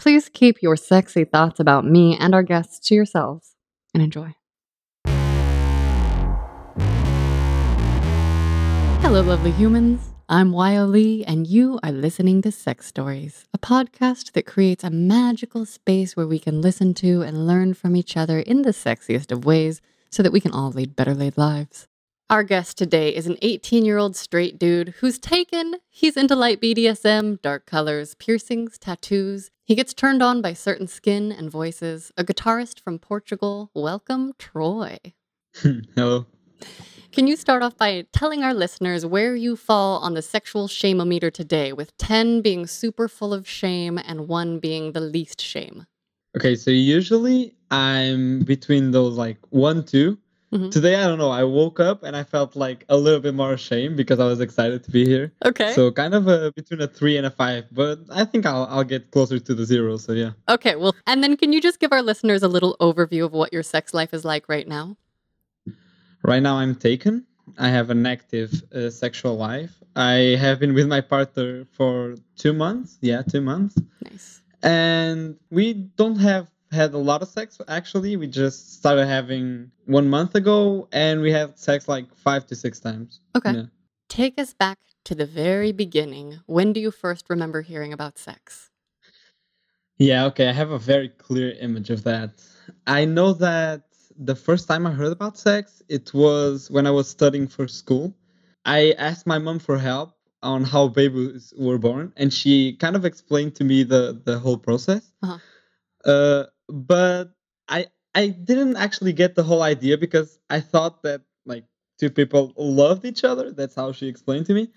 Please keep your sexy thoughts about me and our guests to yourselves and enjoy. Hello, lovely humans. I'm Wyo Lee, and you are listening to Sex Stories, a podcast that creates a magical space where we can listen to and learn from each other in the sexiest of ways so that we can all lead better laid lives. Our guest today is an 18 year old straight dude who's taken. He's into light BDSM, dark colors, piercings, tattoos. He gets turned on by certain skin and voices. A guitarist from Portugal. Welcome, Troy. Hello. Can you start off by telling our listeners where you fall on the sexual shameometer today, with 10 being super full of shame and 1 being the least shame? Okay, so usually I'm between those like 1, 2. Mhm. Today, I don't know, I woke up and I felt like a little bit more ashamed because I was excited to be here. Okay. So kind of a, between a 3 and a 5, but I think I'll, I'll get closer to the 0, so yeah. okay, well, and then can you just give our listeners a little overview of what your sex life is like right now? Right now, I'm taken. I have an active uh, sexual life. I have been with my partner for two months. Yeah, two months. Nice. and we don't have had a lot of sex actually we just started having one month ago and we had sex like five to six times Okay. Yeah. Take us back to the very beginning. When do you first remember hearing about sex? yeah okay i have a very clear image of that i know that the first time i heard about sex it was when i was studying for school i asked my mom for help on how babies were born and she kind of explained to me the the whole process Uh-huh. uh but i i didn't actually get the whole idea because i thought that like two people loved each other that's how she explained to me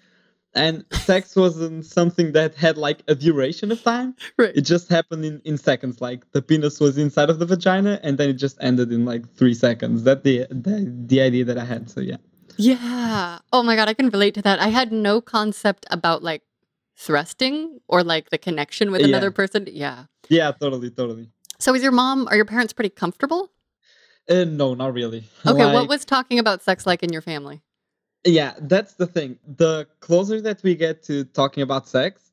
and sex wasn't something that had like a duration of time Right. it just happened in, in seconds like the penis was inside of the vagina and then it just ended in like three seconds that the the, the idea that i had so yeah Yeah. Oh my God, I can relate to that. I had no concept about like thrusting or like the connection with Yeah. another person. Yeah. yeah totally totally So is your mom are your parents pretty comfortable? uh, no not really Okay, what was talking about sex like in your family? yeah that's the thing the closer that we get to talking about sex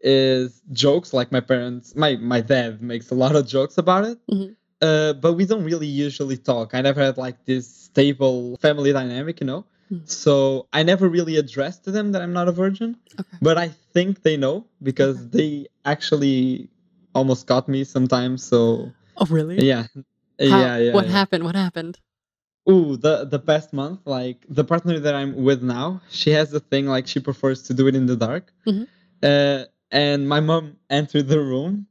is jokes like my parents my my dad makes a lot of jokes about it Mhm. uh, but we don't really usually talk i never had like this stable family dynamic you know Mhm. so i never really addressed to them that i'm not a virgin Okay. but i think they know because they actually almost caught me sometimes so Oh, really? yeah How- yeah yeah What yeah. happened? What happened? Ooh, the the past month, like the partner that I'm with now, she has the thing like she prefers to do it in the dark. Mhm. Uh, and my mom entered the room,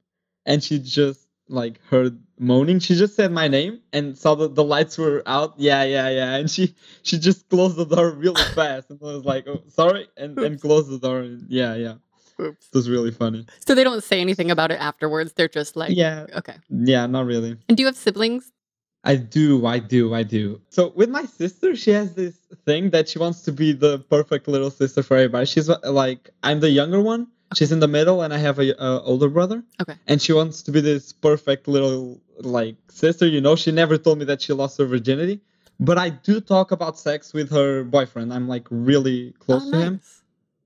and she just like heard moaning. She just said my name and saw that the lights were out. Yeah, yeah, yeah. And she she just closed the door really fast, and I was like, oh, sorry, and and closed the door. Yeah, yeah, Oops. it was really funny. So they don't say anything about it afterwards. They're just like, yeah, okay. yeah, not really. And do you have siblings? I do, I do, I do. So with my sister, she has this thing that she wants to be the perfect little sister for everybody. She's uh, like, I'm the younger one. She's in the middle, and I have a, older brother. Okay. And she wants to be this perfect little like sister. You know, she never told me that she lost her virginity, but I do talk about sex with her boyfriend. I'm like really close oh, to him.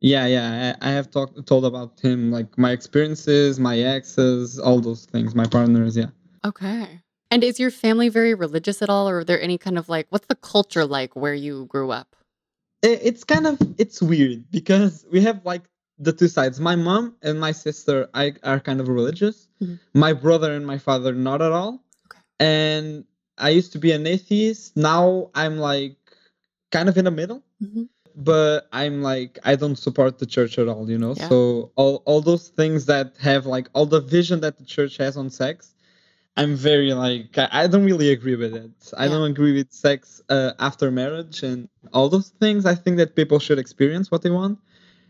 Yeah, yeah. I, I have talked told about him like my experiences, my exes, all those things, my partners. Yeah. Okay. And is your family very religious at all? Or are there any kind of like, what's the culture like where you grew up? I- it's kind of it's weird because we have like the two sides my mom and my sister I, are kind of religious Mhm. my brother and my father not at all Okay. and i used to be an atheist now i'm like kind of in the middle Mhm. But i'm like i don't support the church at all you know? Yeah. so all, all those things that have like all the vision that the church has on sex i'm very like i, I don't really agree with it. I don't agree with sex uh, after marriage and all those things. I think that people should experience what they want.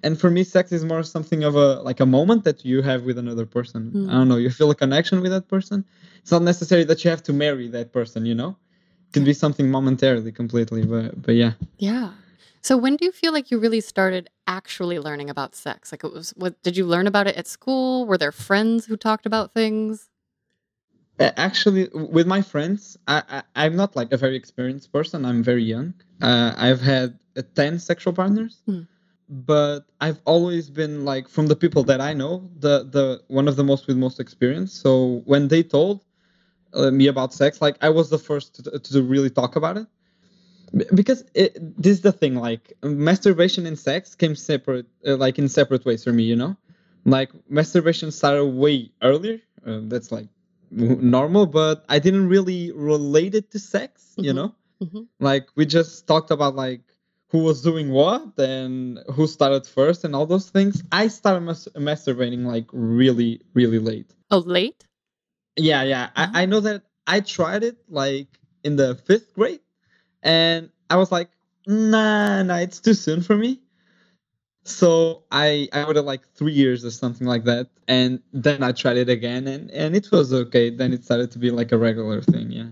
And for me sex is more something of a like a moment that you have with another person. Mm. i don't know you feel a connection with that person. It's not necessary that you have to marry that person you know? It can be something momentarily completely but but yeah. Yeah. So when do you feel like you really started actually learning about sex? Like it was what did you learn about it at school? Were there friends who talked about things? Uh, Actually, with my friends, I, I I'm not like a very experienced person. I'm very young. Uh, I've had uh, ten sexual partners, Hmm. but I've always been like from the people that I know, the the one of the most with most experience. So when they told uh, me about sex, like I was the first to, to really talk about it. Because it, this is the thing, like masturbation and sex came separate, uh, like in separate ways for me, you know. Like masturbation started way earlier. Uh, that's like normal, but I didn't really relate it to sex, you Mhm. know Mhm. like we just talked about like who was doing what and who started first and all those things i started mas- masturbating like really really late Oh, late? yeah yeah I, I know that i tried it like in the fifth grade and i was like nah nah it's too soon for me. So i i waited like three years or something like that. And then i tried it again and and it was okay. Then it started to be like a regular thing yeah.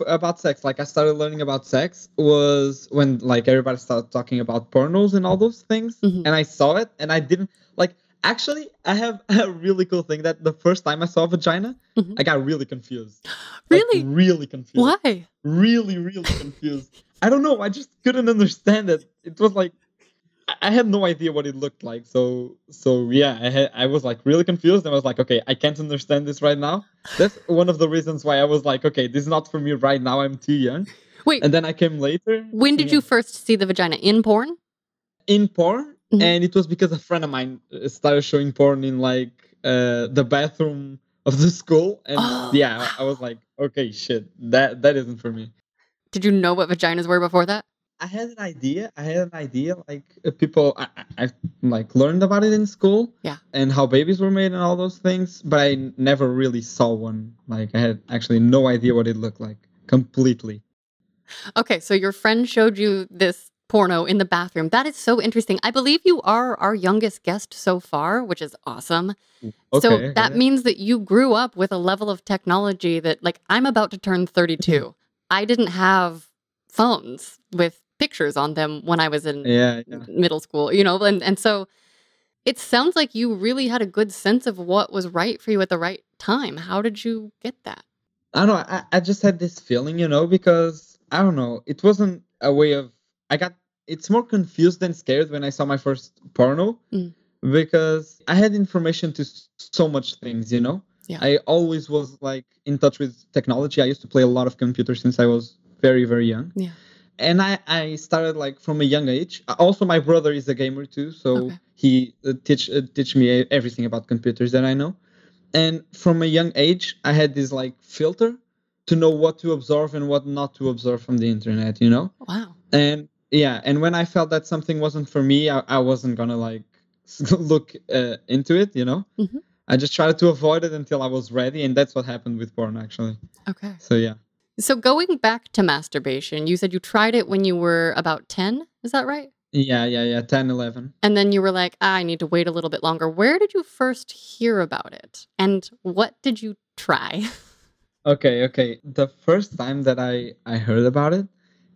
F- about sex like i started learning about sex was when like everybody started talking about pornos and all those things. Mhm. and i saw it and i didn't like actually i have a really cool thing that the first time i saw a vagina Mhm. i got really confused Like, Really? really confused Why? really really confused i don't know i just couldn't understand it it was like I- had no idea what it looked like so so yeah i had i was like really confused and i was like okay i can't understand this right now that's one of the reasons why i was like okay this is not for me right now i'm too young Wait, and then i came later when did yeah, you first see the vagina? In porn? in porn Mhm. and it was because a friend of mine uh, started showing porn in like uh the bathroom of the school and Oh, yeah I- i was like okay shit that that isn't for me Did you know what vaginas were before that? I had an idea. I had an idea. Like uh, people, I, I I, like learned about it in school. Yeah. And how babies were made and all those things, but I never really saw one. Like I had actually no idea what it looked like completely. Okay, so your friend showed you this porno in the bathroom. That is so interesting. I believe you are our youngest guest so far, which is awesome. Mm, okay. so that means that you grew up with a level of technology that, like, I'm about to turn 32. Mm-hmm. I didn't have phones with pictures on them when I was in yeah, yeah. middle school, you know, and, and so it sounds like you really had a good sense of what was right for you at the right time. How did you get that? I don't know. I, I just had this feeling, you know, because I don't know. It wasn't a way of. I got. It's more confused than scared when I saw my first porno, Mm. because I had information to so much things, you know. Yeah. I always was like in touch with technology. I used to play a lot of computer since I was very very young. Yeah. And I I started like from a young age. Uh, Also, my brother is a gamer too, so Okay. he uh, teach uh, teach me everything about computers that I know and from a young age i had this like filter to know what to observe and what not to observe from the internet you know Wow. and yeah and when i felt that something wasn't for me i, I wasn't gonna like look uh, into it you know Mhm. i just tried to avoid it until i was ready and that's what happened with porn actually Okay. so yeah So going back to masturbation, you said you tried it when you were about 10. Is that right? yeah yeah yeah 10 11 And then you were like, ah, I need to wait a little bit longer. Where did you first hear about it? And what did you try? Okay, okay. The first time that I I heard about it,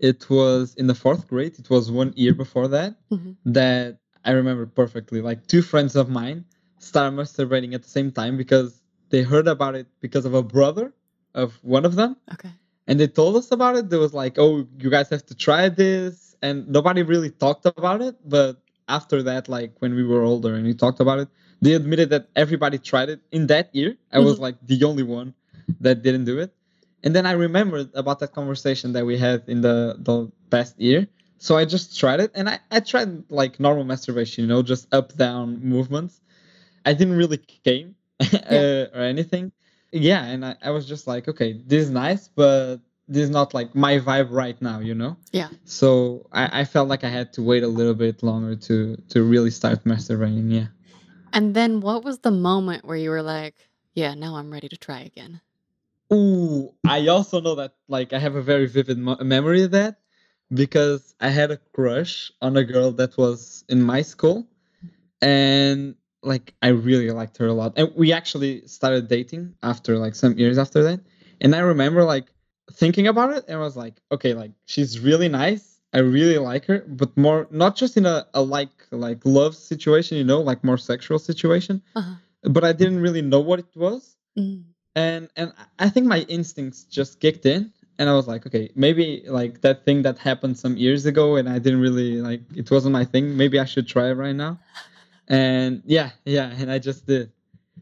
it was in the fourth grade. It was one year before that Mhm. that I remember perfectly. Like two friends of mine started masturbating at the same time because they heard about it because of a brother of one of them, Okay. and they told us about it. They was like, "Oh, you guys have to try this," and nobody really talked about it. But after that, like when we were older and we talked about it, they admitted that everybody tried it in that year. I was Mhm. like the only one that didn't do it. And then I remembered about that conversation that we had in the the past year. So I just tried it, and I I tried like normal masturbation, you know, just up down movements. I didn't really came uh, or anything. Yeah, and I, I was just like, okay, this is nice, but this is not like my vibe right now, you know. Yeah. So I, I felt like I had to wait a little bit longer to to really start masturbating. Yeah. And then what was the moment where you were like, yeah, now I'm ready to try again? Ooh, I also know that like I have a very vivid mo- memory of that because I had a crush on a girl that was in my school, and like I really liked her a lot, and we actually started dating after like some years after that. And I remember like thinking about it, and I was like, okay, like she's really nice. I really like her, but more not just in a, a like like love situation, you know, like more sexual situation. Uh-huh. But I didn't really know what it was Mm. And and I think my instincts just kicked in and I was like, okay, maybe like that thing that happened some years ago and I didn't really like it wasn't my thing. Maybe I should try it right now. And yeah, yeah, and I just did.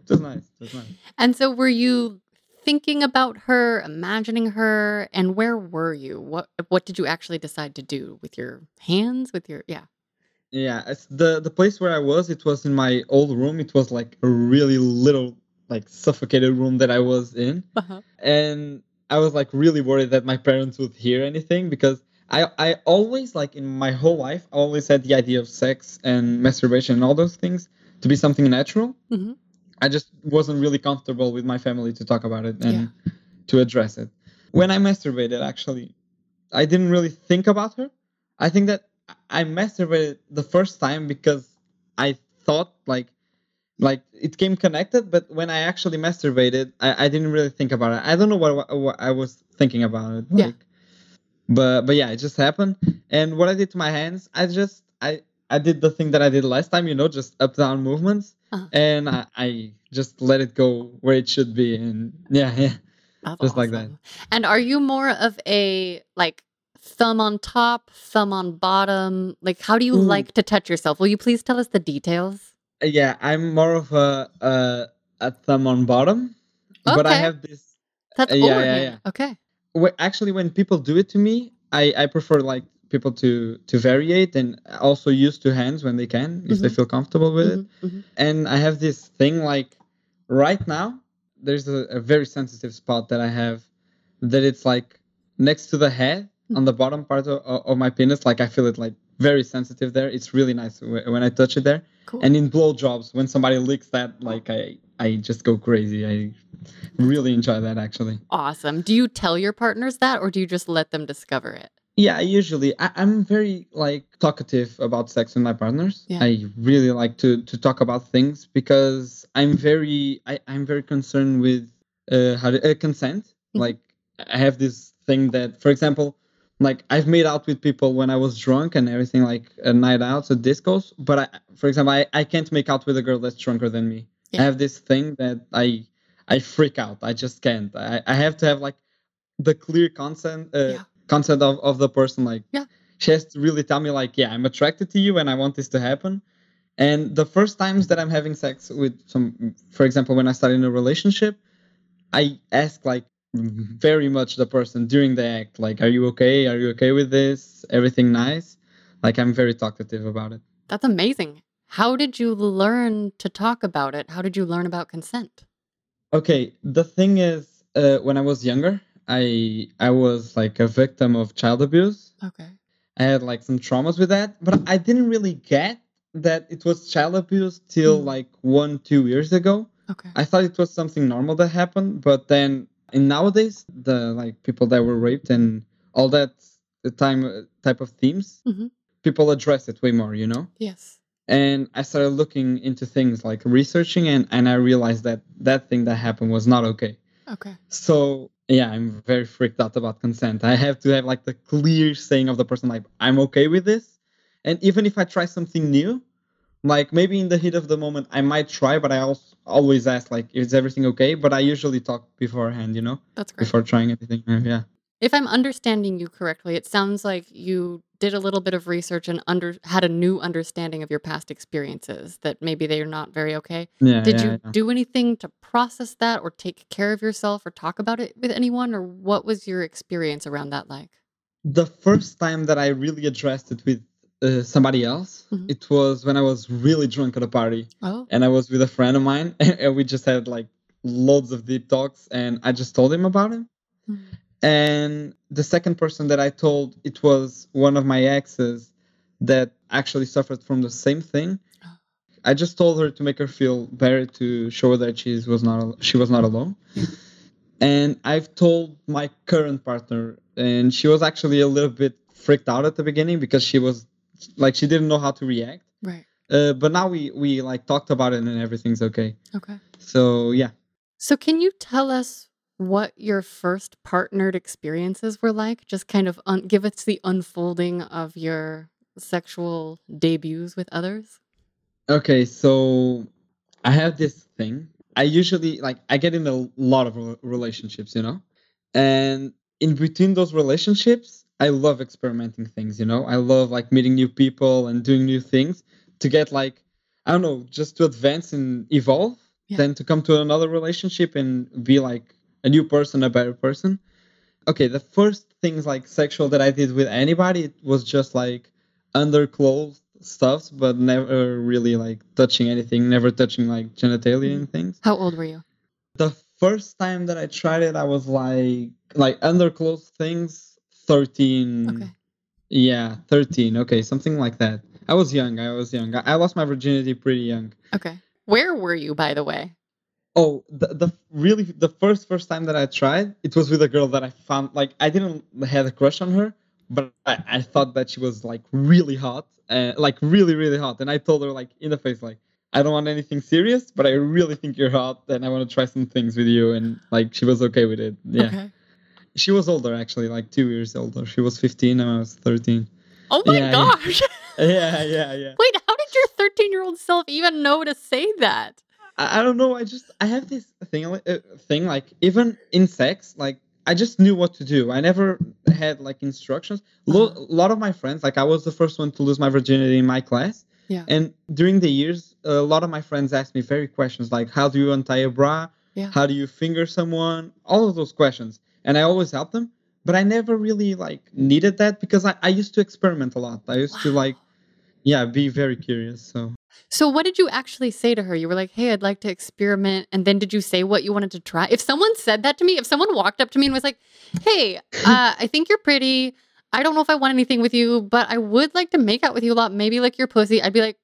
It was nice. It was nice. And so were you thinking about her, imagining her, and where were you? What what did you actually decide to do with your hands, with your yeah. Yeah, it's the the place where I was, it was in my old room. It was like a really little like suffocated room that I was in. Uh-huh. And I was like really worried that my parents would hear anything because I I always like in my whole life I always had the idea of sex and masturbation and all those things to be something natural. Mhm. I just wasn't really comfortable with my family to talk about it and to address it. When I masturbated, actually, I didn't really think about her. I think that I masturbated the first time because I thought like like it came connected, but when I actually masturbated, I, I didn't really think about it. I don't know what, what, what I was thinking about it. Yeah. Like, but but yeah, it just happened. And what I did to my hands, I just I I did the thing that I did last time, you know, just up down movements, Uh-huh. and I, I just let it go where it should be, and yeah, yeah. That's Just like that. And are you more of a like thumb on top, thumb on bottom? Like how do you Ooh. like to touch yourself? Will you please tell us the details? Yeah, I'm more of a a, a thumb on bottom, but I have this. That's Uh, yeah, yeah, yeah. Okay. Actually, when people do it to me, I I prefer like people to to variate and also use two hands when they can if they Mhm. feel comfortable with it. Mhm, mhm. And I have this thing like right now. There's a, a very sensitive spot that I have that it's like next to the head on the bottom part of, of my penis. Like I feel it like very sensitive there. It's really nice when I touch it there. Cool. And in blowjobs, when somebody licks that, like I, I just go crazy. I really enjoy that actually. awesome. Do you tell your partners that or do you just let them discover it? Yeah, usually I, I'm very like talkative about sex with my partners. Yeah. I really like to to talk about things because I'm very I, I'm very concerned with uh, how to, uh, consent. Mhm. Like I have this thing that, for example, like I've made out with people when I was drunk and everything, like a night out, so discos. But I, for example, I, I can't make out with a girl that's drunker than me. Yeah. I have this thing that I I freak out. I just can't. I, I have to have like the clear consent uh, Yeah. consent of, of the person. Like Yeah. she has to really tell me like, yeah, I'm attracted to you and I want this to happen. And the first times that I'm having sex with some, for example, when I start in a relationship, I ask like very much the person during the act, like, are you okay? Are you okay with this? Everything nice? Like I'm very talkative about it. That's amazing. How did you learn to talk about it? How did you learn about consent? Okay, the thing is, uh, when I was younger, I I was like a victim of child abuse. Okay. I had like some traumas with that, but I didn't really get that it was child abuse till Mm. like one two years ago. Okay. I thought it was something normal that happened, but then in nowadays the like people that were raped and all that the time uh, type of themes, Mhm. people address it way more, you know. yes. And I started looking into things like researching, and and I realized that that thing that happened was not okay. Okay. So yeah, I'm very freaked out about consent. I have to have like the clear saying of the person like I'm okay with this. And even if I try something new, like maybe in the heat of the moment I might try, but I also always ask like is everything okay? But I usually talk beforehand, you know, That's great. before trying anything. Yeah. If I'm understanding you correctly, it sounds like you did a little bit of research and under had a new understanding of your past experiences that maybe they're not very okay. Yeah. Did yeah, you yeah. do anything to process that or take care of yourself or talk about it with anyone or what was your experience around that like? the first time that I really addressed it with uh, somebody else, Mhm. it was when I was really drunk at a party. Oh. and I was with a friend of mine, and we just had like loads of deep talks, and I just told him about him. Mhm. And the second person that I told, it was one of my exes that actually suffered from the same thing. Oh. I just told her to make her feel better, to show her that she was not she was not alone. And I've told my current partner, and she was actually a little bit freaked out at the beginning because she was like she didn't know how to react. Right. Uh, but now we we like talked about it and everything's okay. Okay. So yeah. So can you tell us what your first partnered experiences were like? Just kind of un- give us the unfolding of your sexual debuts with others. Okay, so I have this thing. I usually like I get in a lot of relationships, you know, and in between those relationships, I love experimenting things, you know? I love like meeting new people and doing new things to get like I don't know, just to advance and evolve, Yeah. than to come to another relationship and be like a new person, a better person. Okay, the first things like sexual that I did with anybody it was just like underclothes stuffs, but never really like touching anything, never touching like genitalia and mm. things. How old were you? The first time that I tried it, I was like like underclothes things, thirteen. Okay. Yeah, thirteen. Okay, something like that. I was young. I was young. I I lost my virginity pretty young. Okay. Where were you, by the way? Oh, the, the really the first first time that I tried, it was with a girl that I found like I didn't have a crush on her, but I, I thought that she was like really hot, uh, like really really hot, and I told her like in the face like I don't want anything serious, but I really think you're hot, and I want to try some things with you, and like she was okay with it. Yeah, Okay. She was older actually, like two years older. She was 15 and I was 13. Oh my Yeah, yeah. gosh. Yeah, yeah, yeah. Wait, how did your 13 year old self even know to say that? I, I don't know. I just I have this thing like uh, thing like even in sex, like I just knew what to do. I never had like instructions. Lo- Uh-huh. A lot of my friends, like I was the first one to lose my virginity in my class. Yeah. And during the years, a lot of my friends asked me very questions like, "How do you untie a bra? Yeah. How do you finger someone?" All of those questions, and I always helped them. But I never really like needed that because I, I used to experiment a lot. I used to like, yeah, be very curious. So So, what did you actually say to her? You were like, hey, I'd like to experiment. And then did you say what you wanted to try? If someone said that to me, if someone walked up to me and was like, hey, uh, I think you're pretty. I don't know if I want anything with you, but I would like to make out with you a lot. Maybe like your pussy. I'd be like, "G-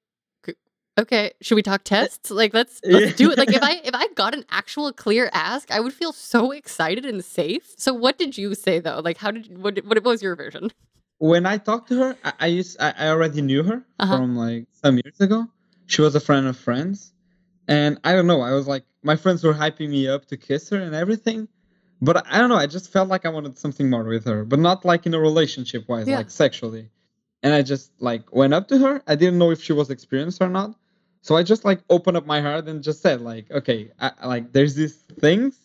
okay, should we talk tests? Like, let's let's do it. Like, if I if I got an actual clear ask, I would feel so excited and safe. So, what did you say though? Like, how did what what was your version? when I talked to her, I, I used I, I already knew her Uh-huh. from like some years ago. She was a friend of friends, and I don't know. I was like, my friends were hyping me up to kiss her and everything, but I don't know. I just felt like I wanted something more with her, but not like in a relationship wise, Yeah. like sexually. And I just like went up to her. I didn't know if she was experienced or not, so I just like opened up my heart and just said like, okay, I, like there's these things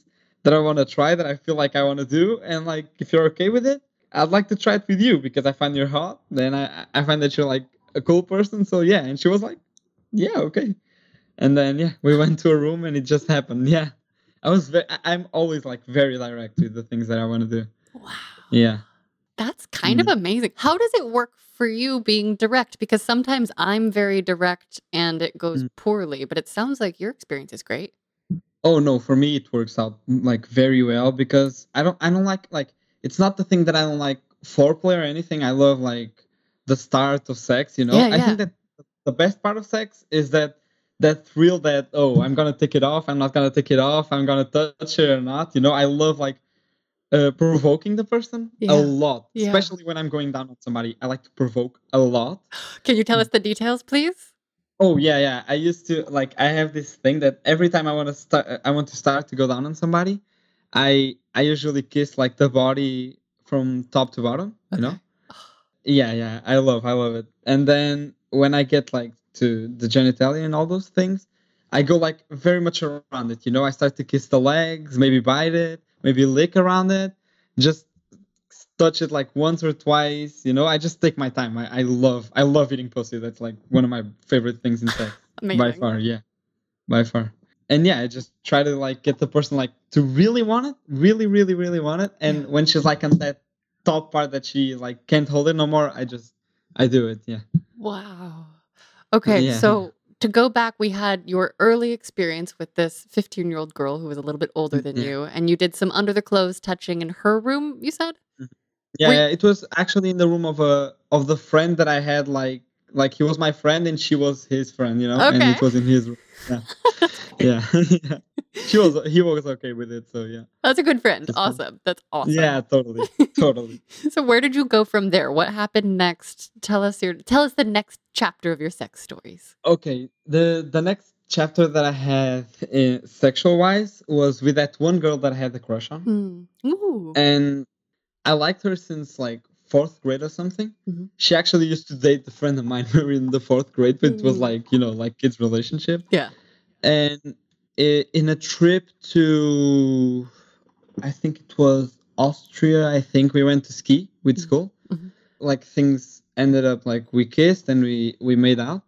that I want to try that I feel like I want to do, and like if you're okay with it, I'd like to try it with you because I find you're hot. Then I I find that you're like a cool person. So yeah, and she was like, yeah, okay. And then yeah, we went to a room and it just happened. Yeah, I was very. I'm always like very direct with the things that I want to do. Wow. Yeah. That's kind of mm. amazing. How does it work for you being direct? Because sometimes I'm very direct and it goes Mm. poorly, but it sounds like your experience is great. Oh no, for me it works out mm, like very well because I don't I don't like like it's not the thing that I don't like foreplay or anything. I love like the start of sex, you know. Yeah, I think that the best part of sex is that that thrill that oh I'm gonna take it off, I'm not gonna take it off, I'm gonna touch it or not. You know, I love like uh, provoking the person Yeah, a lot, yeah. especially when I'm going down on somebody. I like to provoke a lot. Can you tell us the details, please? Oh yeah, yeah. I used to like I have this thing that every time I want to start I want to start to go down on somebody, I I usually kiss like the body from top to bottom, you know? Yeah, yeah. I love I love it. And then when I get like to the genitalia and all those things, I go like very much around it, you know? I start to kiss the legs, maybe bite it, maybe lick around it, just touch it like once or twice, you know? I just take my time. I, I love I love eating pussy. That's like one of my favorite things in sex by far yeah by far and yeah i just try to like get the person like to really want it really really really want it and Yeah. when she's like on that top part that she like can't hold it no more i just i do it yeah Wow. Okay, Yeah. so to go back, we had your early experience with this 15 year old girl who was a little bit older than Yeah. you, and you did some under the clothes touching in her room, you said? Mm-hmm. yeah, Were- yeah, it was actually in the room of a of the friend that i had like like he was my friend and she was his friend you know and it was in his room yeah yeah, she was he was okay with it so yeah That's a good friend. Awesome. That's awesome. yeah totally totally So where did you go from there? What happened next? Tell us your tell us the next chapter of your sex stories. okay the the next chapter that i had in sexual wise was with that one girl that i had the crush on. Ooh. and i liked her since like fourth grade or something Mhm. she actually used to date a friend of mine we were in the fourth grade but it was Mm. like you know like kids relationship Yeah. And in a trip to i think it was Austria, I think we went to ski with Mhm. school. Mhm. Like things ended up like we kissed and we we made out,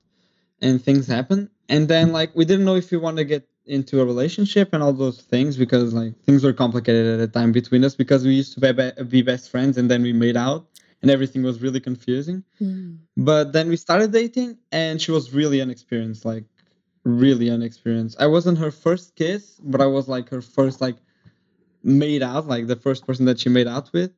and things happened. And then like we didn't know if we want to get into a relationship and all those things because like things were complicated at the time between us because we used to be, be- be best friends and then we made out and everything was really confusing. Mm. But then we started dating, and she was really inexperienced, like really inexperienced. I wasn't her first kiss, but I was like her first like made out, like the first person that she made out with,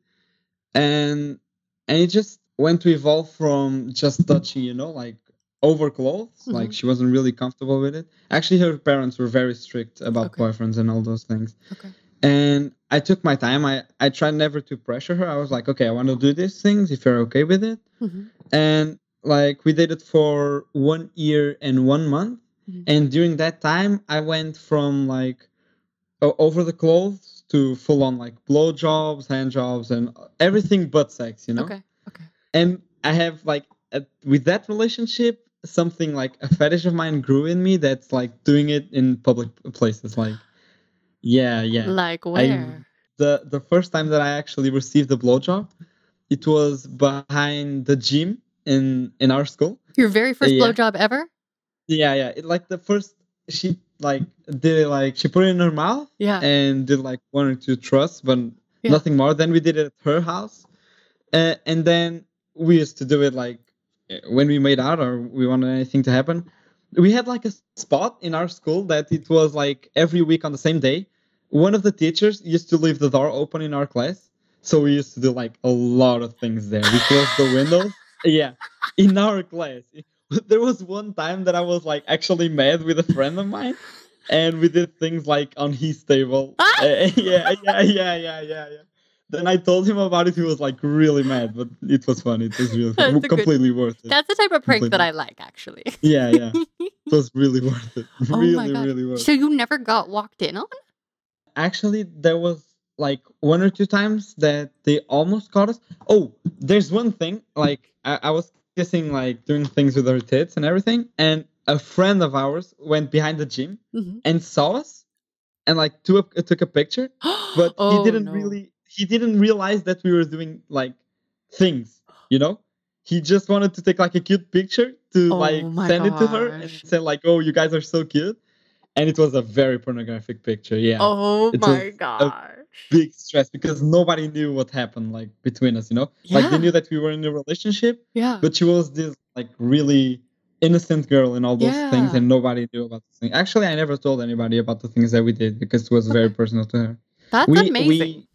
and and it just went to evolve from just touching, you know, like over clothes. Like Mhm. she wasn't really comfortable with it. Actually, her parents were very strict about Okay. boyfriends and all those things Okay. and I took my time. I I tried never to pressure her. I was like, okay, I want to do these things if you're okay with it. Mhm. And like we dated for one year and one month, Mhm. and during that time, I went from like over the clothes to full on like blow jobs, hand jobs, and everything but sex. You know. Okay. Okay. And I have like a, with that relationship. Something like a fetish of mine grew in me that's like doing it in public places. Like, yeah, yeah Like where? the the first time that I actually received a blowjob, it was behind the gym in in our school. Your very first yeah. blowjob ever? Yeah, yeah. It, like the first, she like did it like she put it in her mouth Yeah. and did like one or two thrusts, but Yeah. nothing more. Then we did it at her house, uh, and then we used to do it like when we made out or we wanted anything to happen. We had like a spot in our school that it was like every week on the same day. One of the teachers used to leave the door open in our class, so we used to do like a lot of things there. We closed the windows. Yeah, in our class. There was one time that I was like actually mad with a friend of mine, and we did things like on his table. Uh, yeah, yeah, yeah, yeah, yeah, yeah. Then I told him about it. He was like really mad, but it was funny. It was really a good- completely worth it. That's the type of prank that I like, actually. Yeah, yeah. It was really worth it. Oh really, really worth so you never got walked in on? actually there was like one or two times that they almost caught us oh there's one thing like I, I was kissing like doing things with her tits and everything and a friend of ours went behind the gym Mhm. and saw us and like took a, took a picture but Oh, he didn't no. really he didn't realize that we were doing like things you know he just wanted to take like a cute picture to Oh like send it to her and say like oh you guys are so cute and it was a very pornographic picture yeah Oh It my gosh. big stress because nobody knew what happened like between us you know like they knew that we were in a relationship Yeah. but she was this like really innocent girl and all those things and nobody knew about this thing actually i never told anybody about the things that we did because it was very personal to her That's we amazing. we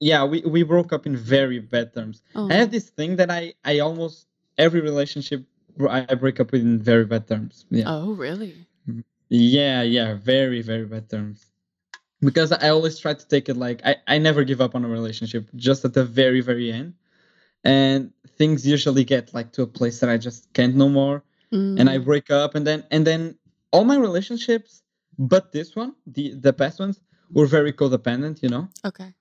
yeah we, we broke up in very bad terms oh. i have this thing that i i almost every relationship i I break up with in very bad terms yeah oh, really? Mm-hmm. Yeah, yeah, very, very bad terms. Because I always try to take it like I, I never give up on a relationship, just at the very, very end. And things usually get like to a place that I just can't no more. And I Mm. break up and then and then all my relationships, but this one, the the past ones, were very codependent, you know? Okay.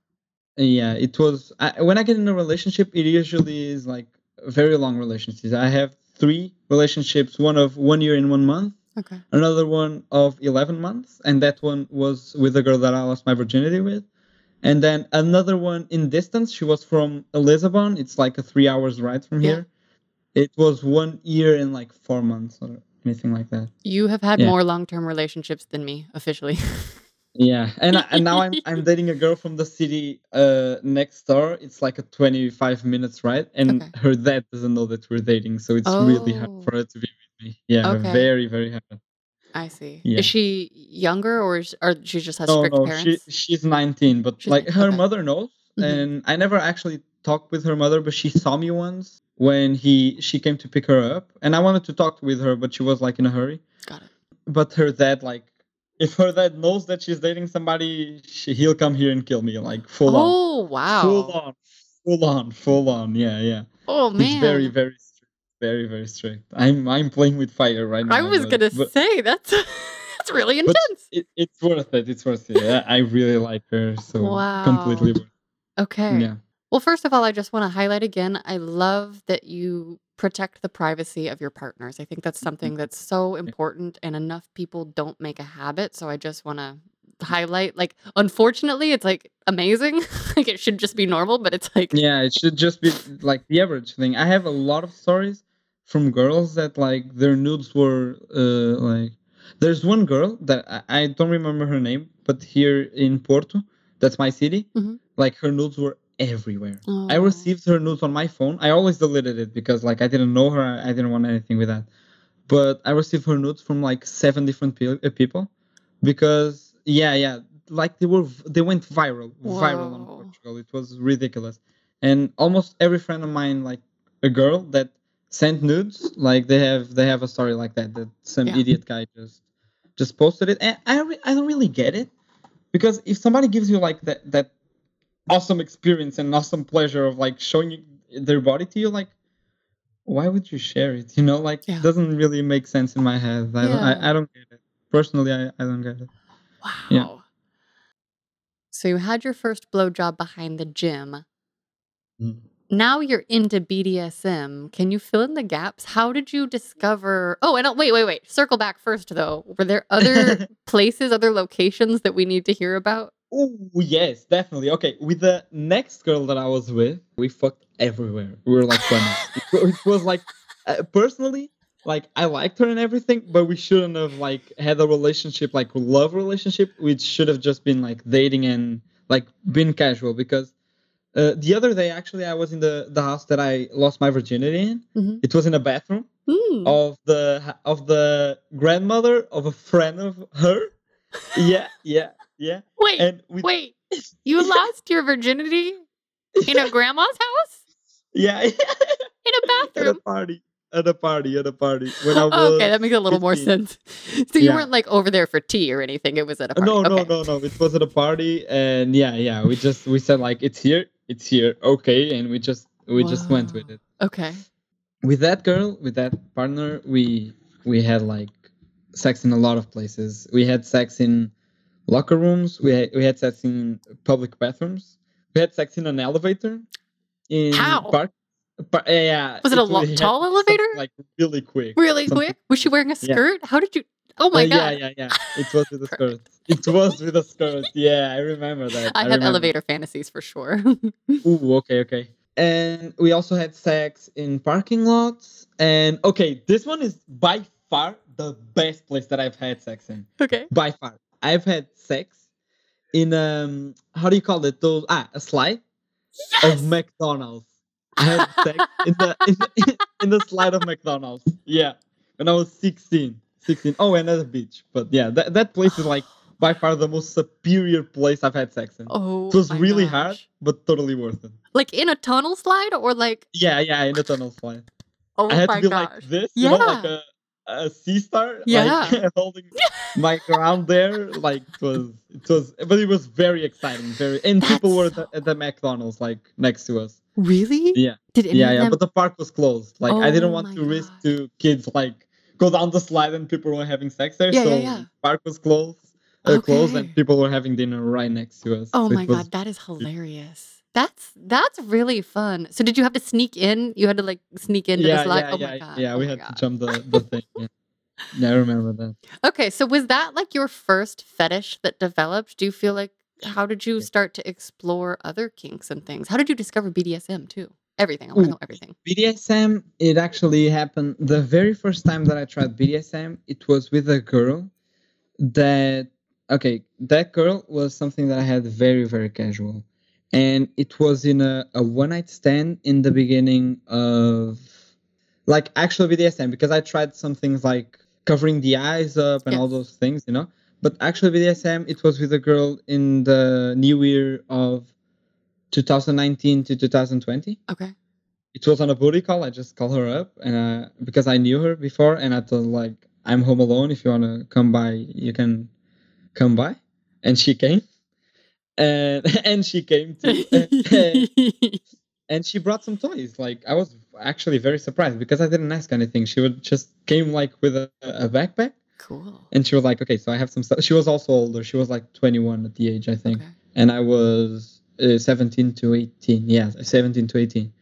Yeah, it was I, when I get in a relationship, it usually is like very long relationships. I have three relationships, one of one year and one month Okay. another one of 11 months and that one was with a girl that i lost my virginity with and then another one in distance she was from lisbon it's like a three hours ride from Yeah. here it was one year and like four months or anything like that You have had Yeah. more long term relationships than me, officially. yeah and I- and now i'm i'm dating a girl from the city uh next door it's like a 25 minutes ride and Okay. her dad doesn't know that we're dating so it's really hard Oh. for her to be yeah Okay. very very hard I see. Yeah. Is she younger or, is, or she just has no, strict no, parents? she she's 19, but She's like her okay. mother knows, Mhm. and I never actually talked with her mother, but she saw me once when he she came to pick her up, and I wanted to talk with her, but she was like in a hurry. Got it. But her dad, like, if her dad knows that she's dating somebody, she, he'll come here and kill me, like full on, Oh, wow. full on, full on, full on. Yeah, yeah. Oh, man. He's very, very very, very strict. I'm I'm playing with fire right now. I was but- going to but- say, that's, that's really intense. it, it's worth it. It's worth it. I really like her, so Wow. completely worth. Okay. Yeah. Well, first of all, I just want to highlight again I love that you protect the privacy of your partners. I think that's mm-hmm. something that's so important, and enough people don't make a habit. So I just want to highlight like, unfortunately, it's like amazing. like it should just be normal, but it's like Yeah, it should just be like the average thing. I have a lot of stories from girls that like their nudes were uh, like. There's one girl that I, I don't remember her name, but here in Porto, that's my city. Mhm. Like her nudes were everywhere. I Oh. received her nudes on my phone. I always deleted it because like I didn't know her. I didn't want anything with that. But I received her nudes from like seven different pe- uh, people because yeah, yeah, like they were they went viral, viral on Portugal. It was ridiculous. And almost every friend of mine, like a girl that sent nudes, like they have they have a story like that that some Yeah. idiot guy just just posted it. And I re- I don't really get it because if somebody gives you like that that awesome experience and awesome pleasure of like showing you their body to you like why would you share it you know like Yeah. it doesn't really make sense in my head i don't Yeah. I, I don't get it personally i, I don't get it Wow. Yeah. So you had your first blowjob behind the gym. Mm. Now you're into BDSM. Can you fill in the gaps? How did you discover? Oh, and uh, wait, wait, wait. Circle back first, though. Were there other places, other locations that we need to hear about? oh yes definitely okay with the next girl that i was with we fucked everywhere we were like bunnies it, was like uh, personally like i liked her and everything but we shouldn't have like had a relationship like love relationship which should have just been like dating and like been casual because uh, the other day actually i was in the the house that i lost my virginity in Mhm. it was in a bathroom Hmm. of the of the grandmother of a friend of her yeah yeah yeah wait, and we wait. You lost your virginity in a grandma's house? yeah In a bathroom. at a party at a party at a party when i was Oh, okay, that makes a little more sense. So you Yeah. weren't like over there for tea or anything. It was at a party. no no okay. no no it was at a party and yeah yeah we just we said like it's here it's here okay and we just we just went with it Okay. with that girl with that partner we we had like sex in a lot of places we had sex in locker rooms we had, we had sex in public bathrooms we had sex in an elevator in How? park par- yeah, yeah Was it a lo- tall elevator? like really quick Really Something- quick? Was she wearing a Yeah. skirt? How did you? Oh my Uh, god! yeah yeah yeah it was with a skirt it was with a skirt yeah i remember that I have remember. elevator fantasies for sure. Ooh, okay, okay. And we also had sex in parking lots. And okay, this one is by far the best place that I've had sex in. okay. By far. I've had sex in um how do you call it? Those ah, a slide Yes. of McDonald's. I had sex in the in the, in the slide of McDonald's. Yeah. When I was 16. 16. Oh, and at a beach. But yeah, that, that place is like by far the most superior place I've had sex in. Oh, it was really gosh. hard, but totally worth it. Like in a tunnel slide, or like Yeah, yeah, in a tunnel slide. oh I had my to be gosh. like this, you know, like Yeah. a, a sea star, Yeah. like holding my ground there. Like it was, it was, but it was very exciting, very, and people were That's at the, at the McDonald's like next to us. really? Yeah, Did yeah, yeah. them? But the park was closed. Like I Oh didn't want my to risk to kids like go down the slide and people were having sex there. Yeah, so yeah, yeah. park was closed, uh, closed, and people were having dinner right next to us. oh So my was- god, that is hilarious. That's that's really fun. So did you have to sneak in? You had to like sneak into yeah, the slide. yeah, oh yeah, my god. yeah. oh we had God. to jump the the thing. Yeah. yeah, I remember that. Okay, so was that like your first fetish that developed? Do you feel like how did you start to explore other kinks and things? How did you discover BDSM too? Everything. I want to know everything. BDSM, it actually happened the very first time that I tried BDSM. It was with a girl that, okay, that girl was something that I had very, very casual. And it was in a, a one night stand in the beginning of, like, actual BDSM, because I tried some things like covering the eyes up and all those things, you know? But actually, BDSM, it was with a girl in the new year of 2019 to 2020 Okay. it was on a booty call. I just called her up, and uh, because I knew her before, and I told like, "I'm home alone. If you wanna come by, you can come by." And she came, and and she came too, and, and she brought some toys. Like I was actually very surprised because I didn't ask anything. She would just came like with a, a backpack, cool. and she was like, "Okay, so I have some stuff." She was also older. She was like 21 at the age, I think Okay. and I was uh, 17 to 18. Yeah, 17 to 18.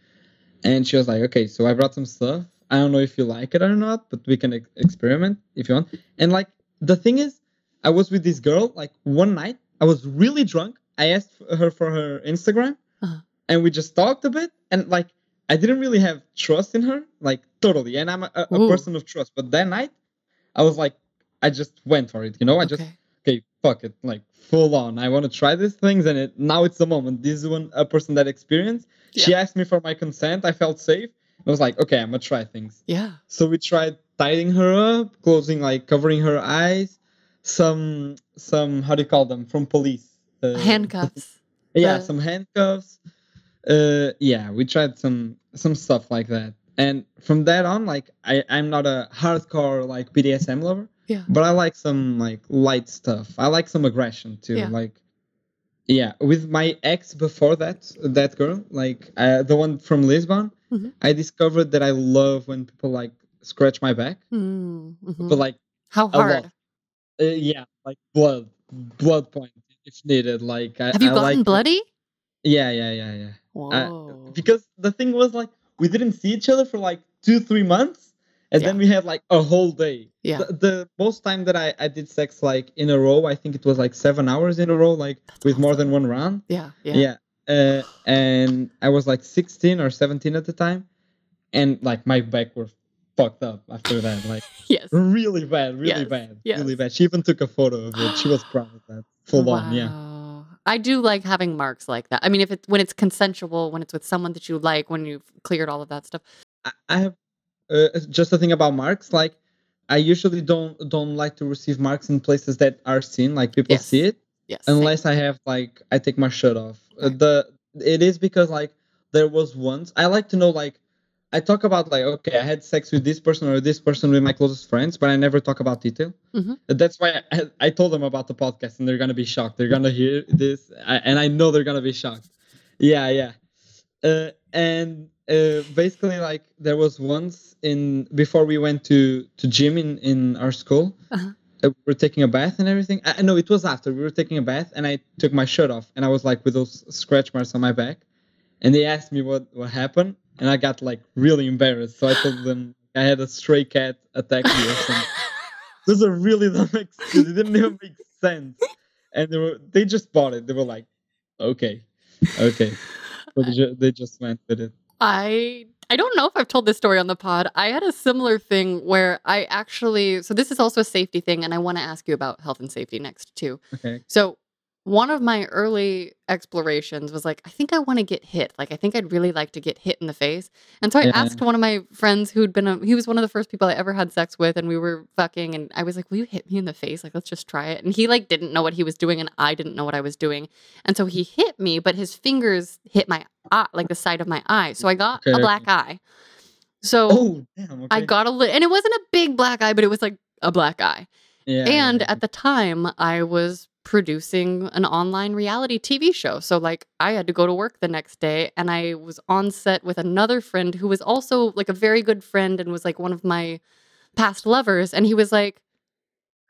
And she was like, okay, so I brought some stuff. I don't know if you like it or not, but we can ex- experiment if you want. And like, the thing is, I was with this girl like one night. I was really drunk. I asked her for her Instagram, Uh-huh. and we just talked a bit, and like I didn't really have trust in her, like totally. And I'm a, a, person of trust, but that night, I was like, I just went for it. You know, I just Okay. okay, fuck it, like full on. I want to try these things, and it now it's the moment. This is one a person that experienced. She asked me for my consent. I felt safe. I was like, okay, I'm gonna try things. Yeah. So we tried tying her up, closing like covering her eyes, some some how do you call them from police uh, Handcuffs. Yeah, some handcuffs. Uh, yeah, we tried some some stuff like that, and from that on, like I I'm not a hardcore like BDSM lover, Yeah. but I like some like light stuff. I like some aggression too. Yeah. Like, yeah, with my ex before that, that girl, like uh, the one from Lisbon, Mhm. I discovered that I love when people like scratch my back, Mm, mhm. but like How hard? uh, yeah, like blood, blood point if needed. Like I, Have you I gotten like, bloody? Yeah, yeah, yeah, yeah. Whoa. Because the thing was like we didn't see each other for like two, three months, and then we had like a whole day. yeah. The, the most time that I, I did sex like in a row, I think it was like seven hours in a row, like That's with more than one round. Yeah. Yeah. Yeah. Uh, and I was like 16 or 17 at the time, and like my back were fucked up after that, like Yes. really bad, really Yes, bad, yes. really bad. She even took a photo of it. She was proud of that, full on, yeah. I do like having marks like that. I mean, if it's when it's consensual, when it's with someone that you like, when you've cleared all of that stuff. I have uh, just a thing about marks. Like, I usually don't don't like to receive marks in places that are seen, like people Yes. see it, Yes. same. unless I have like I take my shirt off. Uh, Right. The it is because like there was once I like to know like I talk about like okay I had sex with this person or this person with my closest friends, but I never talk about detail. Mhm. That's why I, I told them about the podcast, and they're gonna be shocked. They're gonna hear this, I, and I know they're gonna be shocked. Yeah, yeah. Uh, and uh, basically, like there was once in before we went to to gym in in our school. Uh-huh. uh, we were taking a bath and everything. I, no, it was after we were taking a bath, and I took my shirt off, and I was like with those scratch marks on my back, and they asked me what what happened, and I got like really embarrassed. So I told them I had a stray cat attack me or something. Those are really dumb excuses. It didn't even make sense. And they were they just bought it. They were like, okay, okay. So they, ju- they just went with it. I I don't know if I've told this story on the pod. I had a similar thing where I actually so this is also a safety thing and I want to ask you about health and safety next too. Okay. So one of my early explorations was like, I think I want to get hit. Like, I think I'd really like to get hit in the face. And so I Yeah. asked one of my friends who'd been, a, he was one of the first people I ever had sex with, and we were fucking. And I was like, Will you hit me in the face? Like, let's just try it. And he, like, didn't know what he was doing, and I didn't know what I was doing. And so he hit me, but his fingers hit my eye, like the side of my eye. So I got Okay, a black eye. So Oh damn. Okay. I got a li- and it wasn't a big black eye, but it was like a black eye. Yeah. And yeah. at the time, I was producing an online reality TV show. So, like, I had to go to work the next day, and I was on set with another friend who was also like a very good friend and was like one of my past lovers. And he was like,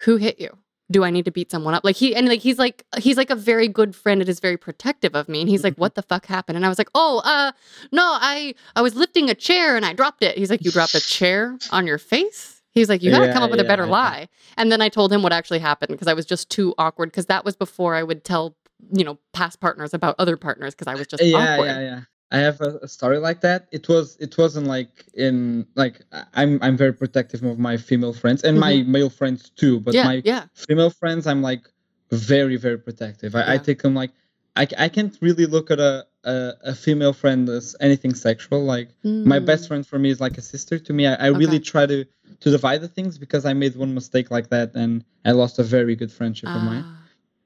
Who hit you? Do I need to beat someone up? Like he and like he's like he's like a very good friend and is very protective of me. And he's like, Mm-hmm. What the fuck happened? And I was like, Oh, uh, no, I I was lifting a chair and I dropped it. He's like, You dropped a chair on your face? He's like, You gotta Yeah, come up with a better yeah. lie. And then I told him what actually happened because I was just too awkward. Because that was before I would tell, you know, past partners about other partners because I was just yeah, awkward. yeah, yeah. I have a, a story like that. It was it wasn't like in like I'm I'm very protective of my female friends and my male friends too. But Mm-hmm. yeah, my yeah, female friends, I'm like very very protective. I, I take them like I, I can't really look at a, a a female friend as anything sexual. Like my best Mm. friend for me is like a sister to me. I, I really try to to divide the things because I made one mistake like that and I lost a very good friendship of mine. Ah,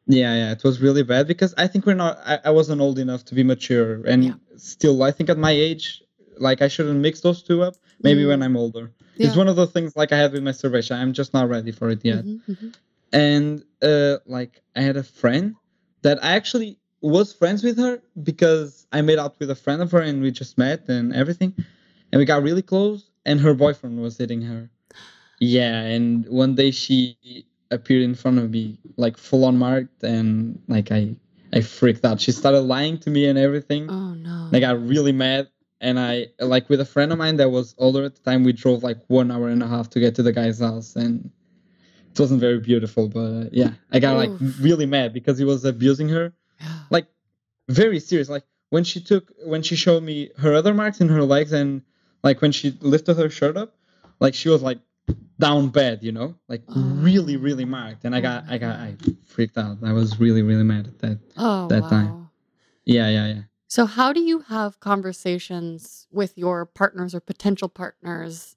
Yeah, yeah, it was really bad because I think we're not. I, I wasn't old enough to be mature, and Yeah. still, I think at my age, like I shouldn't mix those two up. Maybe when Mm. I'm older. yeah. It's one of the things like I had with masturbation. I'm just not ready for it yet. Mhm, mhm. And uh, like I had a friend that I actually was friends with her because I made out with a friend of her and we just met and everything, and we got really close. And her boyfriend was hitting her. Yeah, and one day she appeared in front of me like full on marked, and like I I freaked out. She started lying to me and everything. Oh no. I got really mad, and I like with a friend of mine that was older at the time. We drove like one hour and a half to get to the guy's house, and it wasn't very beautiful. But yeah, I got like really mad because he was abusing her. Very serious. Like when she took when she showed me her other marks in her legs and like when she lifted her shirt up, like she was like down bad, you know, like oh. really really marked. And I got I got I freaked out. I was really really mad at that. Oh, that wow. time. Yeah yeah yeah. So, how do you have conversations with your partners or potential partners,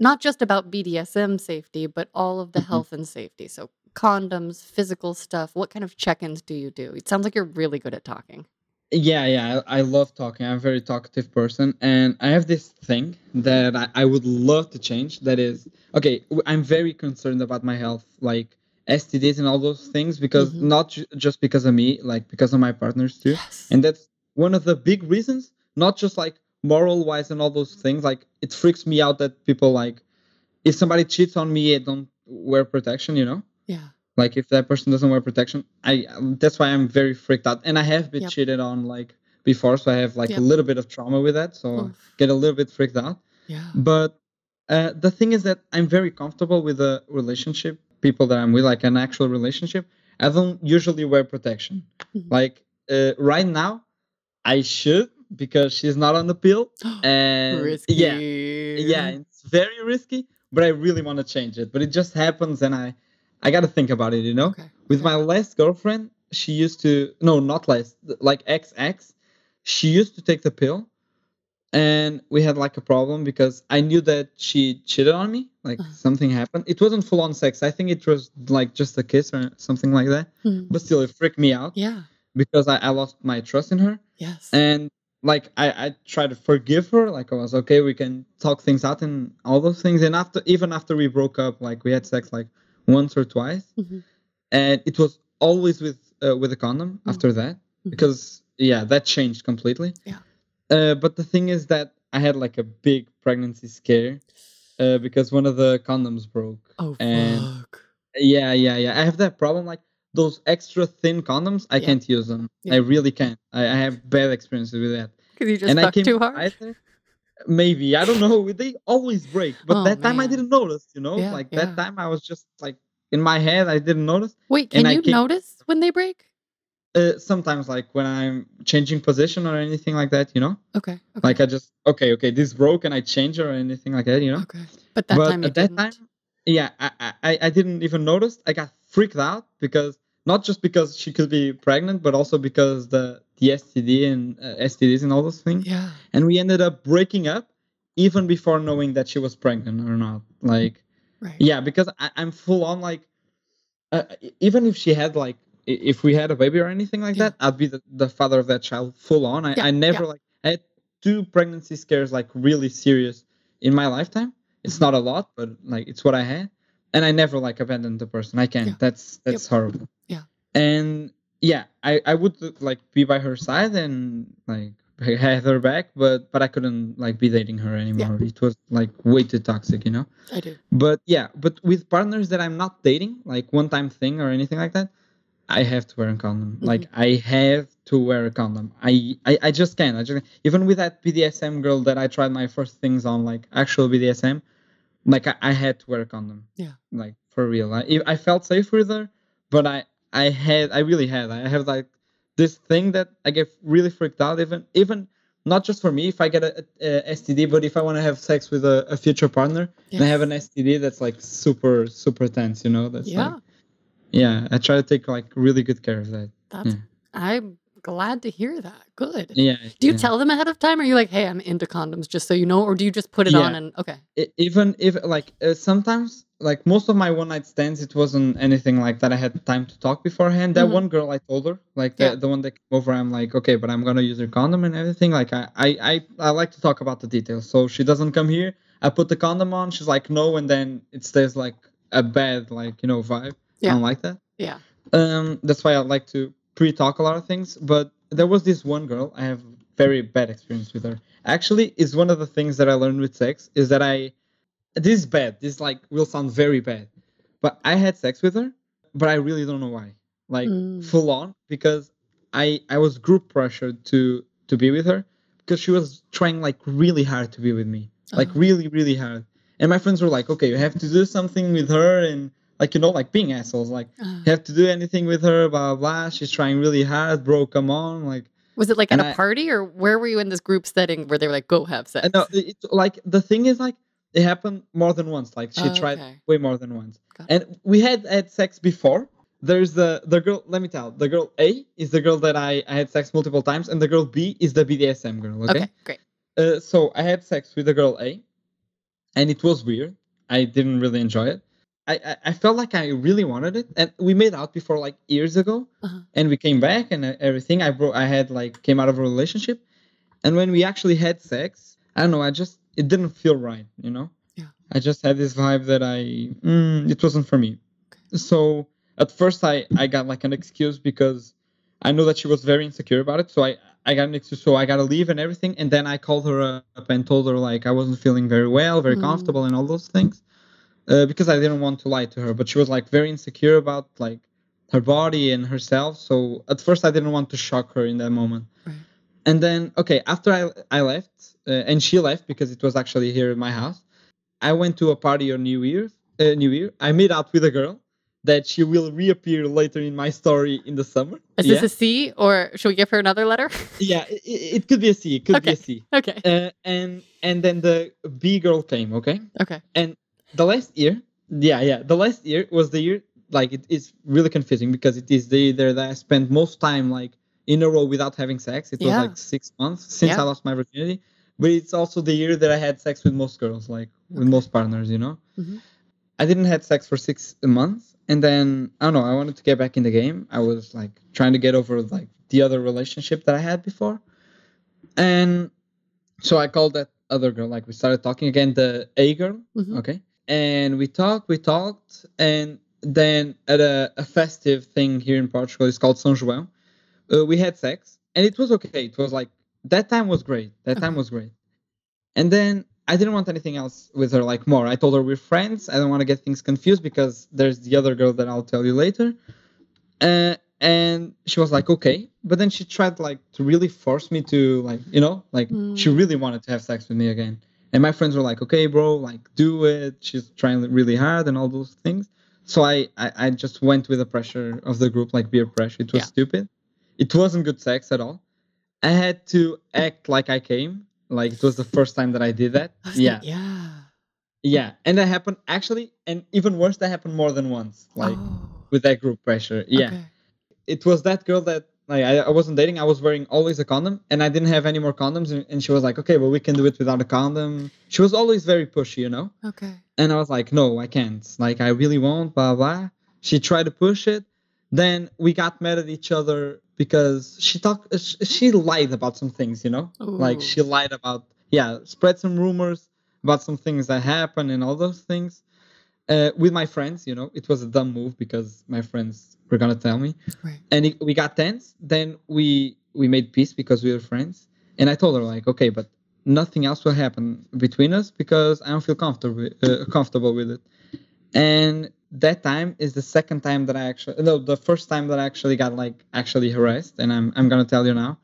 not just about BDSM safety, but all of the Mhm. health and safety? So, condoms, physical stuff. What kind of check ins do you do? It sounds like you're really good at talking. Yeah, yeah, I, I love talking. I'm a very talkative person, and I have this thing that I, I would love to change. That is, okay, I'm very concerned about my health, like STDs and all those things, because Mhm. not ju- just because of me, like because of my partners too. Yes. And that's one of the big reasons, not just like moral wise and all those things. Like it freaks me out that people like, if somebody cheats on me, I don't wear protection, you know? yeah. like if that person doesn't wear protection i that's why i'm very freaked out and i have been Yep. cheated on like before so i have like Yep. a little bit of trauma with that so I Oof. get a little bit freaked out Yeah. but uh, the thing is that i'm very comfortable with a relationship people that i'm with like an actual relationship i don't usually wear protection Mhm. like uh, right now i should because she's not on the pill and Risky. yeah yeah it's very risky but i really want to change it but it just happens and i i gotta think about it you know Okay. with my last girlfriend she used to no not last like xx she used to take the pill and we had like a problem because i knew that she cheated on me like Uh-huh. something happened it wasn't full on sex i think it was like just a kiss or something like that Mhm. but still it freaked me out Yeah. because i, I lost my trust in her Yes. and like I, I tried to forgive her like i was okay we can talk things out and all those things and after even after we broke up like we had sex like once or twice Mhm. and it was always with uh, with a condom Mm. after that Mhm. because yeah that changed completely Yeah. uh, but the thing is that i had like a big pregnancy scare uh, because one of the condoms broke oh, and fuck. yeah yeah yeah i have that problem like those extra thin condoms i Yeah. can't use them Yeah. i really can't I, I have bad experiences with that Because you just and I came too hard. that- Maybe I don't know. They always break, but Oh, that time I didn't notice. You know, Yeah, like that time I was just like in my head. I didn't notice. Wait, can you came- notice when they break? Uh, sometimes, like when I'm changing position or anything like that, you know, Okay. okay. like I just okay, okay, this broke and I change or anything like that, you know. Okay. But that but time at that didn't. time, yeah, I I- I didn't even notice. I got freaked out because not just because she could be pregnant, but also because the the STD and uh, STDs and all those things. Yeah. and we ended up breaking up even before knowing that she was pregnant or not like Right. yeah because I, i'm full on like uh, even if she had like if we had a baby or anything like Yeah. that i'd be the, the father of that child full on i, Yeah, I never yeah. like i had two pregnancy scares like really serious in my lifetime it's Mhm. not a lot but like it's what i had and i never like abandoned the person. I can't. Yeah. that's that's horrible. Yeah. and yeah i i would like be by her side and like have her back but but i couldn't like be dating her anymore. Yeah. it was like way too toxic you know? I do. but yeah but with partners that i'm not dating like one time thing or anything like that i have to wear a condom. Mm-hmm. Like i have to wear a condom. I, I i just can't. I just even with that bdsm girl that i tried my first things on like actual bdsm like i, I had to work on them. Yeah. like for real I, I felt safe with her but i i had i really had i have like this thing that i get really freaked out even even not just for me if i get a, a std but if i want to have sex with a, a future partner and I have an STD that's like super super tense, you know. That's Yeah. like, yeah. I try to take like really good care of that. That's. yeah. I'm glad to hear that. Good. Yeah. Do you yeah. tell them ahead of time? Or are you like, hey, I'm into condoms, just so you know, or do you just put it on and okay? Even if like uh, sometimes like most of my one night stands, it wasn't anything like that. I had time to talk beforehand. That Mhm. one girl, I told her like the Yeah. the one that came over. I'm like, okay, but I'm gonna use her condom and everything. Like I I I, I like to talk about the details. So she doesn't come here. I put the condom on. She's like, no, and then it stays like a bad like you know vibe. Yeah. I don't like that. Yeah. um that's why i like to pre-talk a lot of things but there was this one girl i have very bad experience with her actually is one of the things that i learned with sex is that i this is bad this like will sound very bad but i had sex with her but i really don't know why like Mm. full on because i i was group pressured to to be with her because she was trying like really hard to be with me like Oh. really really hard and my friends were like okay you have to do something with her and like you know like being assholes like Uh, have to do anything with her, blah blah blah. She's trying really hard, bro. Come on, like Was it like at a I- party or where were you in this group setting where they were like, go have sex? No, it's like the thing is like it happened more than once. Like she Oh, tried okay. way more than once. Got it. And we had had sex before. There's the the girl. Let me tell. The girl A is the girl that I I had sex multiple times, and the girl B is the BDSM girl. Okay. okay, great. Uh, so I had sex with the girl A, and it was weird. I didn't really enjoy it. I, I, felt like I really wanted it, and we made out before like years ago, Uh-huh. and we came back and uh, everything. I bro- I had like came out of a relationship, and when we actually had sex, I don't know. I just it didn't feel right, you know. Yeah. I just had this vibe that I mm, it wasn't for me. So at first I I got like an excuse because I know that she was very insecure about it. So I I got an excuse. So I got to leave and everything. And then I called her up and told her like I wasn't feeling very well, very Mm. comfortable, and all those things. Uh, because I didn't want to lie to her, but she was like very insecure about like her body and herself. So at first I didn't want to shock her in that moment. Right. And then okay, after I I left uh, and she left because it was actually here in my house. I went to a party on New Year. Uh, New Year. I made out with a girl that she will reappear later in my story in the summer. Is yeah. this a C or should we give her another letter? yeah, it, it could be a C. It could be a C. Okay. Uh, and and then the B girl came. Okay. Okay. The last year, yeah, yeah, the last year was the year. Like it is really confusing because it is the year that I spent most time like in a row without having sex. It was Yeah. like six months since Yeah. I lost my virginity. But it's also the year that I had sex with most girls, like with Okay. most partners, you know. Mhm. I didn't have sex for six months, and then I don't know. I wanted to get back in the game. I was like trying to get over like the other relationship that I had before, and so I called that other girl. Like we started talking again, the A girl. Mhm. Okay, and we talked, we talked, and then at a, a festive thing here in Portugal, it's called São João. Uh, we had sex, and it was okay. It was like that time was great. That time was great. And then I didn't want anything else with her like more. I told her we're friends. I don't want to get things confused because there's the other girl that I'll tell you later. Uh, and she was like, okay. But then she tried like to really force me to like, you know, like she Mm. really wanted to have sex with me again. And my friends were like, okay, bro, like do it. She's trying really hard and all those things. So I, I, I just went with the pressure of the group, like peer pressure. It was Yeah. stupid. It wasn't good sex at all. I had to act like I came. Like it was the first time that I did that. I Yeah. gonna- yeah. Yeah. And that happened actually, and even worse, that happened more than once. Like oh, with that group pressure. Yeah. okay. It was that girl that like I, I wasn't dating. I was wearing always a condom, and I didn't have any more condoms. And, and she was like, "Okay, well, we can do it without a condom." She was always very pushy, you know. Okay. And I was like, "No, I can't. Like, I really won't." Blah blah. She tried to push it. Then we got mad at each other because she talked. Uh, she lied about some things, you know. Like she lied about yeah, spread some rumors about some things that happened and all those things. Uh, with my friends, you know, it was a dumb move because my friends were gonna tell me Right. and it, we got tense. Then we we made peace because we were friends. And I told her like, okay, but nothing else will happen between us because I don't feel comfortable uh, comfortable with it. And that time is the second time that I actually no the first time that I actually got like actually harassed. And I'm I'm gonna tell you now.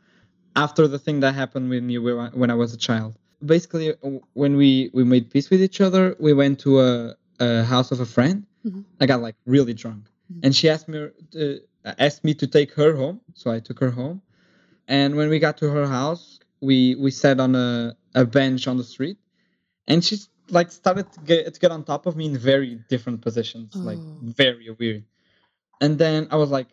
After the thing that happened with me when I- when I was a child, basically when we we made peace with each other, we went to a, a house of a friend. Mhm. I got like really drunk, Mhm. and she asked me to, asked me to take her home, so I took her home. And when we got to her house, we we sat on a, a bench on the street, and she like started to get to get on top of me in very different positions, like Oh. very weird. And then I was like,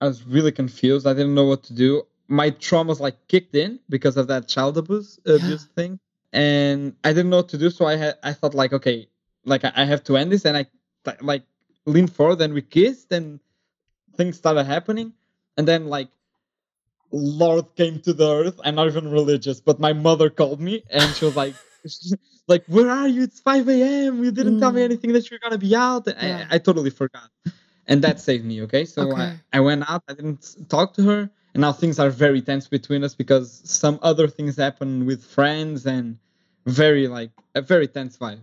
I was really confused. I didn't know what to do. My traumas like kicked in because of that child abuse abuse thing, and I didn't know what to do. So I had I thought like, okay, like I, have to end this, and I like leaned forward, and we kissed, and things started happening, and then like Lord came to the earth. I'm not even religious, but my mother called me, and she was like. Like, where are you? It's 5 a.m. You didn't tell me Mm. anything that you're gonna be out. Yeah. I, I totally forgot and that saved me okay so Okay. I, I went out i didn't talk to her and now things are very tense between us because some other things happen with friends and very like a very tense vibe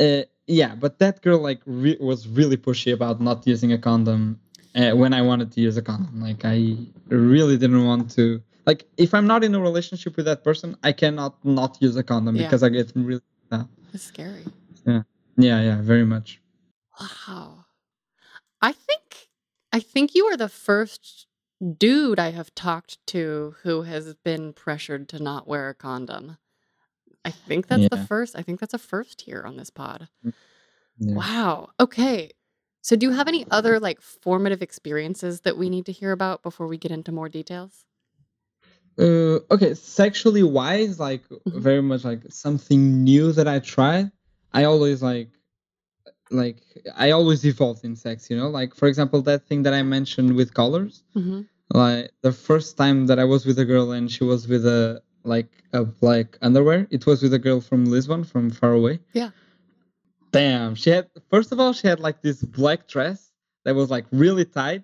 uh, yeah but that girl like re- was really pushy about not using a condom uh, when i wanted to use a condom like i really didn't want to like if i'm not in a relationship with that person i cannot not use a condom Yeah. because i get really That's scary. Yeah, yeah yeah very much Wow. I think I think you are the first dude I have talked to who has been pressured to not wear a condom. I think that's the first. I think that's a first here on this pod. Yeah. Wow. Okay. So, do you have any other like formative experiences that we need to hear about before we get into more details? Uh, okay, sexually wise, like Mhm. very much like something new that I tried. I always like, like I always evolve in sex. You know, like for example, that thing that I mentioned with colors. hmm Like the first time that I was with a girl and she was with a like a black underwear. It was with a girl from Lisbon, from far away. Yeah. Damn, she had first of all she had like this black dress that was like really tight,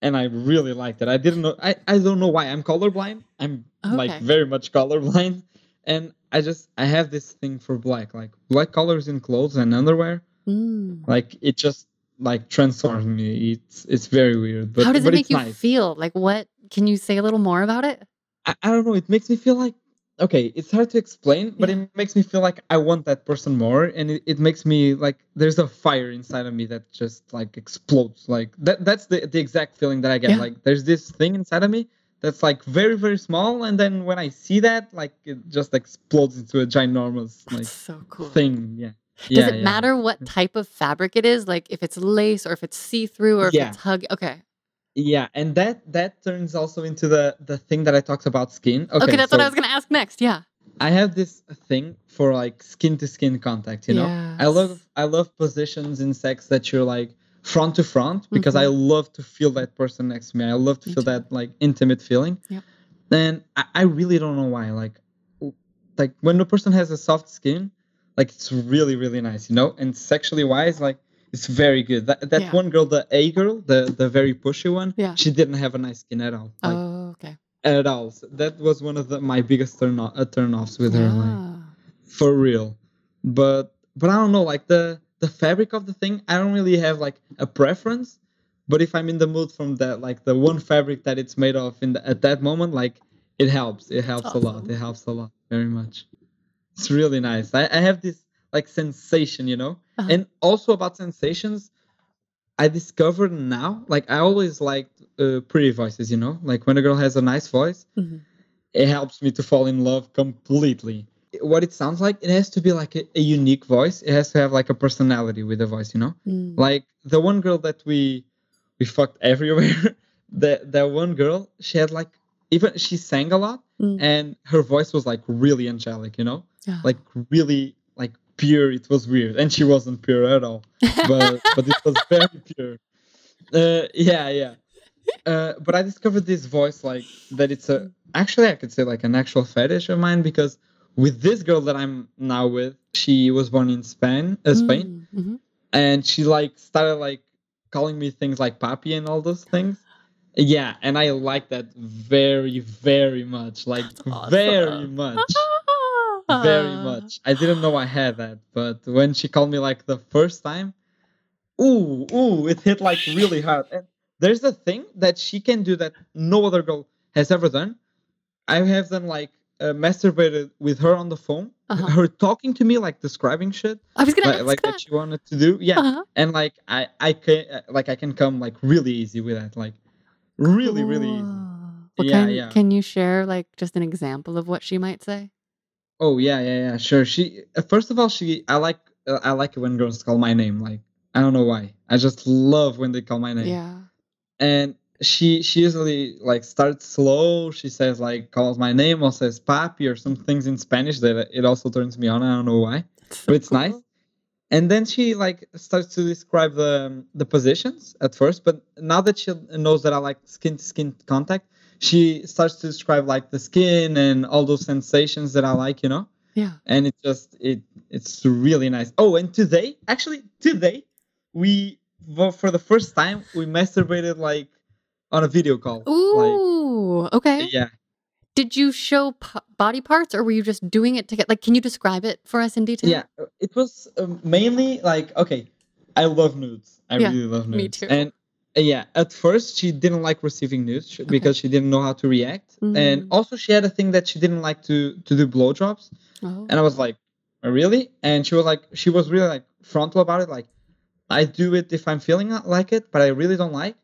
and I really liked it. I didn't know. I I don't know why. I'm colorblind. I'm like very much colorblind, and I just I have this thing for black, like black colors in clothes and underwear. Mm. Like it just like transforms me. It's it's very weird, but How does it make you nice. feel? Like, what can you say a little more about it? I, I don't know. It makes me feel like okay. It's hard to explain, but Yeah. it makes me feel like I want that person more, and it, it makes me like there's a fire inside of me that just like explodes. Like that. That's the the exact feeling that I get. Yeah. Like there's this thing inside of me that's like very very small, and then when I see that, like it just explodes into a ginormous like so cool. thing. Yeah. Does yeah, it matter what type of fabric it is? Like, if it's lace or if it's see through or if it's hug? Okay. Yeah, and that that turns also into the the thing that I talked about skin. Okay, Okay, that's what I was going to ask next. Yeah. I have this thing for like skin to skin contact, you know? I love I love positions in sex that you're like front to front because I mm-hmm. love to feel that person next to me. I love to Me feel too. that like intimate feeling. Yep. And I, I really don't know why. Like like when the person has a soft skin, like it's really, really nice, you know? And sexually wise, like it's very good. That that Yeah. one girl, the A girl, the the very pushy one, Yeah. she didn't have a nice skin at all. Like oh, okay. at all. So that was one of the my biggest turn off, uh, turn offs with her. Like Ah. for real but but i don't know like the the fabric of the thing i don't really have like a preference but if i'm in the mood from that like the one fabric that it's made of in the, at that moment like it helps it helps a lot it helps a lot very much it's really nice i, I have this like sensation you know Uh-huh. and also about sensations i discovered now like i always liked uh, pretty voices you know like when a girl has a nice voice Mhm. it helps me to fall in love completely. What it sounds like, it has to be like a, a unique voice. It has to have like a personality with the voice, you know? Mm. Like the one girl that we we fucked everywhere. that that one girl, she had like even she sang a lot Mm. and her voice was like really angelic, you know? Yeah. Like really pure. It was weird. And she wasn't pure at all. But but it was very pure. Uh yeah, yeah. Uh, but I discovered this voice like that it's a actually I could say like an actual fetish of mine because with this girl that I'm now with, she was born in Spain, uh, Spain, Mm, mhm. and she like started like calling me things like papi and all those things. Yeah, and I like that very very much, like That's very much, very Ah. much. I didn't know I had that, but when she called me like the first time, ooh ooh, it hit like really hard. And there's a thing that she can do that no other girl has ever done. I have done like uh, masturbated with her on the phone, Uh-huh. her talking to me like describing shit I was gonna like, ask like that. that she wanted to do. Yeah, Uh-huh. and like I I can uh, like I can come like really easy with that, like really really easy. Well, Yeah, can, yeah. can you share like just an example of what she might say? Oh yeah yeah yeah sure. She uh, first of all she I like uh, I like it when girls call my name. Like I don't know why. I just love when they call my name. Yeah. and she she usually like starts slow she says like calls my name or says papi or some things in spanish that it also turns me on i don't know why so but it's nice and then she like starts to describe the the positions at first but now that she knows that i like skin to skin contact she starts to describe like the skin and all those sensations that i like you know Yeah. and it just it it's really nice oh and today actually today we for the first time we masturbated like on a video call like Ooh. Okay. yeah Did you show p- body parts, or were you just doing it to get like? Can you describe it for us in detail? yeah it was um, mainly like okay i love nudes i Yeah, really love nudes me too. and yeah at first she didn't like receiving nudes sh- because she didn't know how to react Mm. and also she had a thing that she didn't like to to do blowjobs Oh. and i was like "Oh, really and she was like she was really like frontal about it like i do it if i'm feeling like it but i really don't like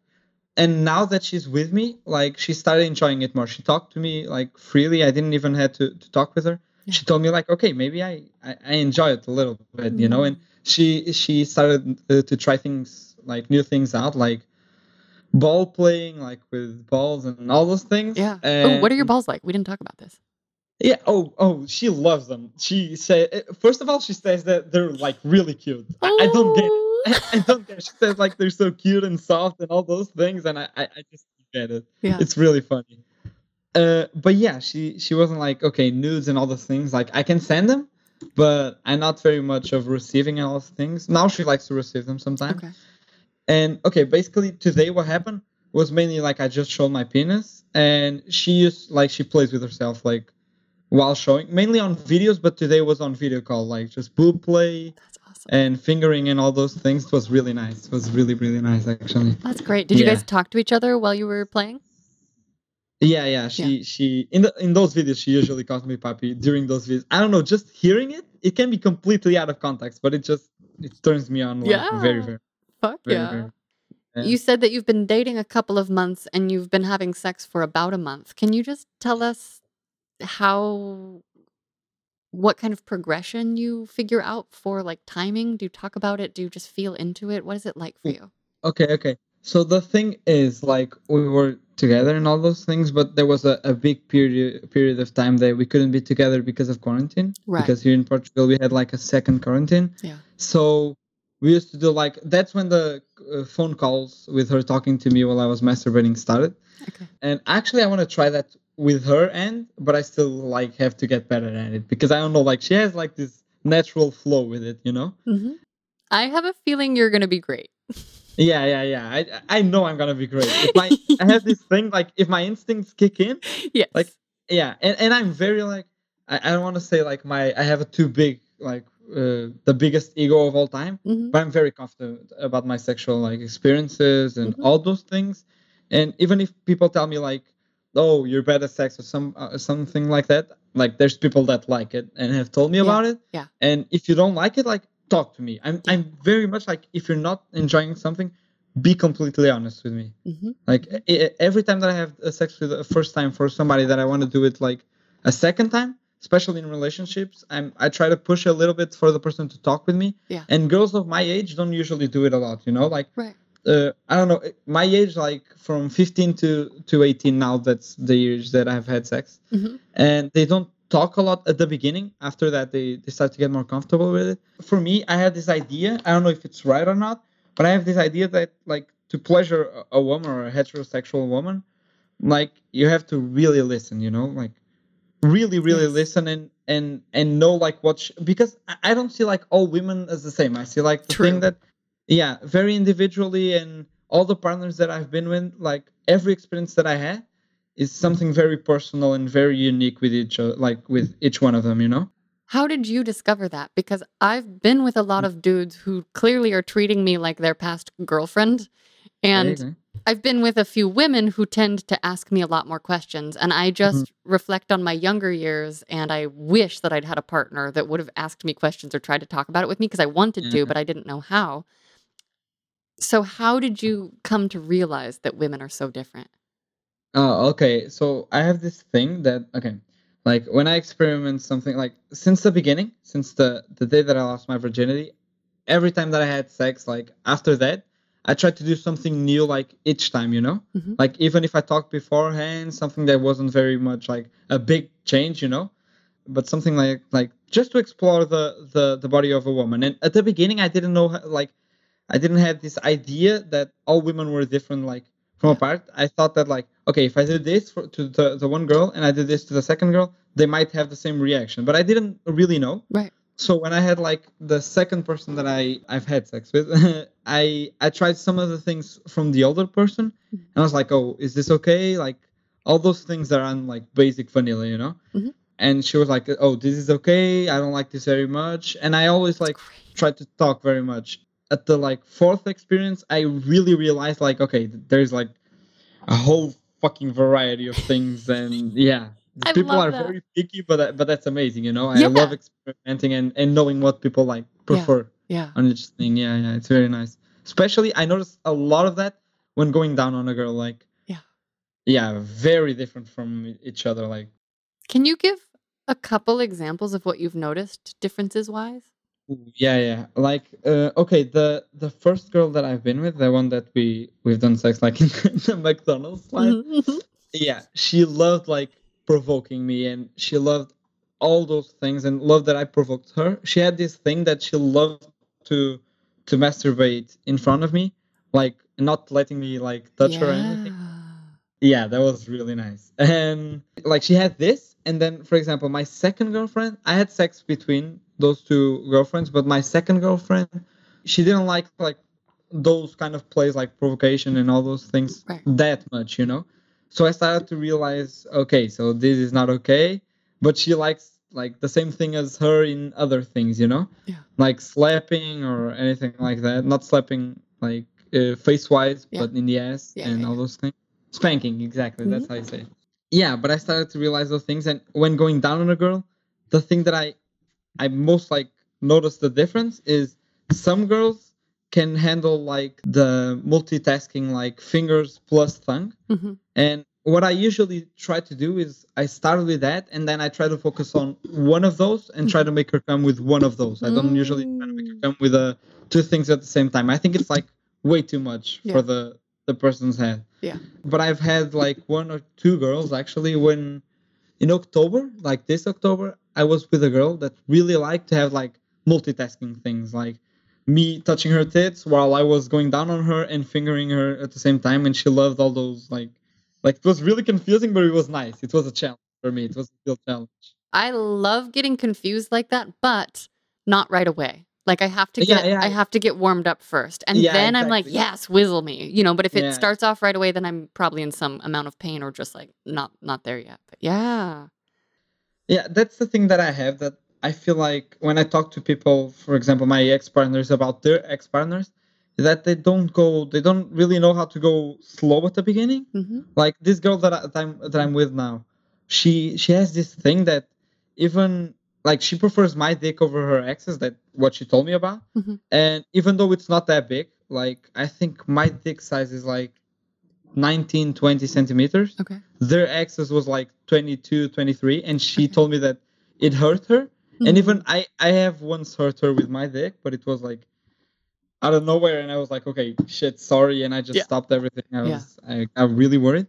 and now that she's with me, like she started enjoying it more. She talked to me like freely. I didn't even have to, to talk with her. Yeah. She told me like, okay, maybe I, I, I enjoy it a little bit, you know. Mhm. And she she started uh, to try things like new things out, like ball playing, like with balls and all those things. Yeah. Oh, what are your balls like? We didn't talk about this. yeah. Oh, oh, she loves them. She said, uh, first of all, she says that they're like really cute. I, I don't get it. Oh. I don't get it. She says like they're so cute and soft and all those things, and I, I, I just get it. Yeah. It's really funny. Uh, but yeah, she she wasn't like okay nudes and all those things. Like I can send them, but I'm not very much of receiving all those things. Now she likes to receive them sometimes. Okay. And okay, basically today what happened was mainly like I just showed my penis, and she used like she plays with herself like while showing, mainly on videos. But today was on video call, like just boob play awesome. and fingering and all those things. It was really nice. It was really really nice actually. That's great. Did you Yeah. guys talk to each other while you were playing? Yeah, yeah. She she in the in those videos she usually calls me papi during those videos. I don't know, just hearing it, it can be completely out of context, but it just it turns me on like very very Fuck yeah. yeah. You said that you've been dating a couple of months and you've been having sex for about a month. Can you just tell us how what kind of progression you figure out for like timing? Do you talk about it? Do you just feel into it? What is it like for Mm. you? Okay, okay. So the thing is, like, we were together and all those things, but there was a, a big period period of time that we couldn't be together because of quarantine. Right. Because here in Portugal we had like a second quarantine. Yeah. So we used to do like that's when the uh, phone calls with her talking to me while I was masturbating started. Okay. And actually, I want to try that with her end, but I still like have to get better at it because I don't know. Like she has like this natural flow with it, you know. hmm I have a feeling you're going to be great. Yeah, yeah, yeah. I I know I'm gonna be great. If my I have this thing like if my instincts kick in, yes. like yeah, and, and I'm very like I, I don't want to say like my I have a too big like uh, the biggest ego of all time, Mhm. but I'm very confident about my sexual like experiences and Mhm. all those things. And even if people tell me like, "Oh, you're bad at sex" or some uh, something like that, like there's people that like it and have told me Yeah, about it. yeah. And if you don't like it, like talk to me. I'm. I'm very much like if you're not enjoying something, be completely honest with me. Mhm. Like every time that I have sex with a first time for somebody that I want to do it like a second time, especially in relationships, I'm I try to push a little bit for the person to talk with me. Yeah. And girls of my age don't usually do it a lot, you know, like Right. uh, I don't know, my age like from 15 to to 18 now that's the years that I've had sex. hmm And they don't talk a lot at the beginning. After that they, they start to get more comfortable with it. For me, I had this idea, I don't know if it's right or not, but I have this idea that like to pleasure a woman or a heterosexual woman, like you have to really listen, you know, like really really Yes. listen and and and know like what sh- because I, don't see like all women as the same. I see like the True. thing that yeah, very individually and all the partners that I've been with, like every experience that I had is something very personal and very unique with each like with each one of them, you know? How did you discover that? Because I've been with a lot of dudes who clearly are treating me like their past girlfriend. And. I've been with a few women who tend to ask me a lot more questions. And I mm-hmm. just reflect on my younger years and I wish that I'd had a partner that would have asked me questions or tried to talk about it with me because I wanted to, mm-hmm. but I didn't know how. So, how did you come to realize that women are so different? Oh, okay. So I have this thing that okay, like when I experiment something like since the beginning, since the the day that I lost my virginity, every time that I had sex, like after that, I tried to do something new like each time, you know? Mhm. Like even if I talked beforehand, something that wasn't very much like a big change, you know? But something like like just to explore the the the body of a woman. And at the beginning I didn't know how, like I didn't have this idea that all women were different like from apart. I thought that like okay, if I did this for, to the, the one girl and I did this to the second girl, they might have the same reaction. But I didn't really know. Right. So when I had like the second person that I I've had sex with, I I tried some of the things from the older person, and I was like, oh, is this okay? Like all those things that are on like basic vanilla, you know. Mhm. And she was like, oh, this is okay. I don't like this very much. And I always like try to talk very much. At the like fourth experience, I really realized like, okay, there's like a whole fucking variety of things, and yeah, I people are that. very picky, but that- but that's amazing, you know. I love experimenting and and knowing what people like prefer Yeah. on each thing. Yeah, yeah, it's very nice. Especially, I noticed a lot of that when going down on a girl. Like, Yeah. yeah, very different from each other. Like, Can you give a couple examples of what you've noticed differences wise? yeah, yeah. Like, uh, okay, the the first girl that I've been with, the one that we we've done sex like in the McDonald's slide. Mhm. yeah she loved like provoking me and she loved all those things and loved that i provoked her. She had this thing that she loved to to masturbate in front of me like not letting me like touch her or anything. Yeah that was really nice. And like she had this and then for example my second girlfriend i had sex between those two girlfriends but my second girlfriend she didn't like like those kind of plays like provocation and all those things Right. that much you know so i started to realize okay so this is not okay but she likes like the same thing as her in other things you know Yeah. like slapping or anything like that not slapping like uh, face wise Yeah. but in the ass Yeah, and all those things spanking exactly that's Mm-hmm. how you say it yeah but i started to realize those things and when going down on a girl the thing that i i most like notice the difference is some girls can handle like the multitasking like fingers plus tongue Mhm. and what I usually try to do is I start with that and then I try to focus on one of those and try to make her come with one of those. I don't usually try to make her Mm. come with uh, two things at the same time. I think it's like way too much Yeah. for the the person's head. Yeah. But I've had like one or two girls actually when in October, like this October, I was with a girl that really liked to have like multitasking things like me touching her tits while I was going down on her and fingering her at the same time and she loved all those like like it was really confusing but it was nice. It was a challenge for me. It was a real challenge. I love getting confused like that, but not right away. Like I have to get yeah. I have to get warmed up first. And Yeah, then I'm like, yes, whizzle me. You know, but if it Yeah. starts off right away, then I'm probably in some amount of pain or just like not not there yet. But yeah. Yeah, that's the thing that I have that I feel like when I talk to people, for example, my ex partners about their ex partners, that they don't go, they don't really know how to go slow at the beginning. hmm Like this girl that, I, that I'm that I'm with now, she she has this thing that even like she prefers my dick over her ex's. That what she told me about, Mhm. and even though it's not that big, like I think my dick size is like 19, 20 centimeters Okay. their exes was like 22 23 and she Okay. told me that it hurt her And mm-hmm. even i i have once hurt her with my dick but it was like out of nowhere and i was like okay shit sorry and i just Yeah. stopped everything i Yeah. was I, i'm really worried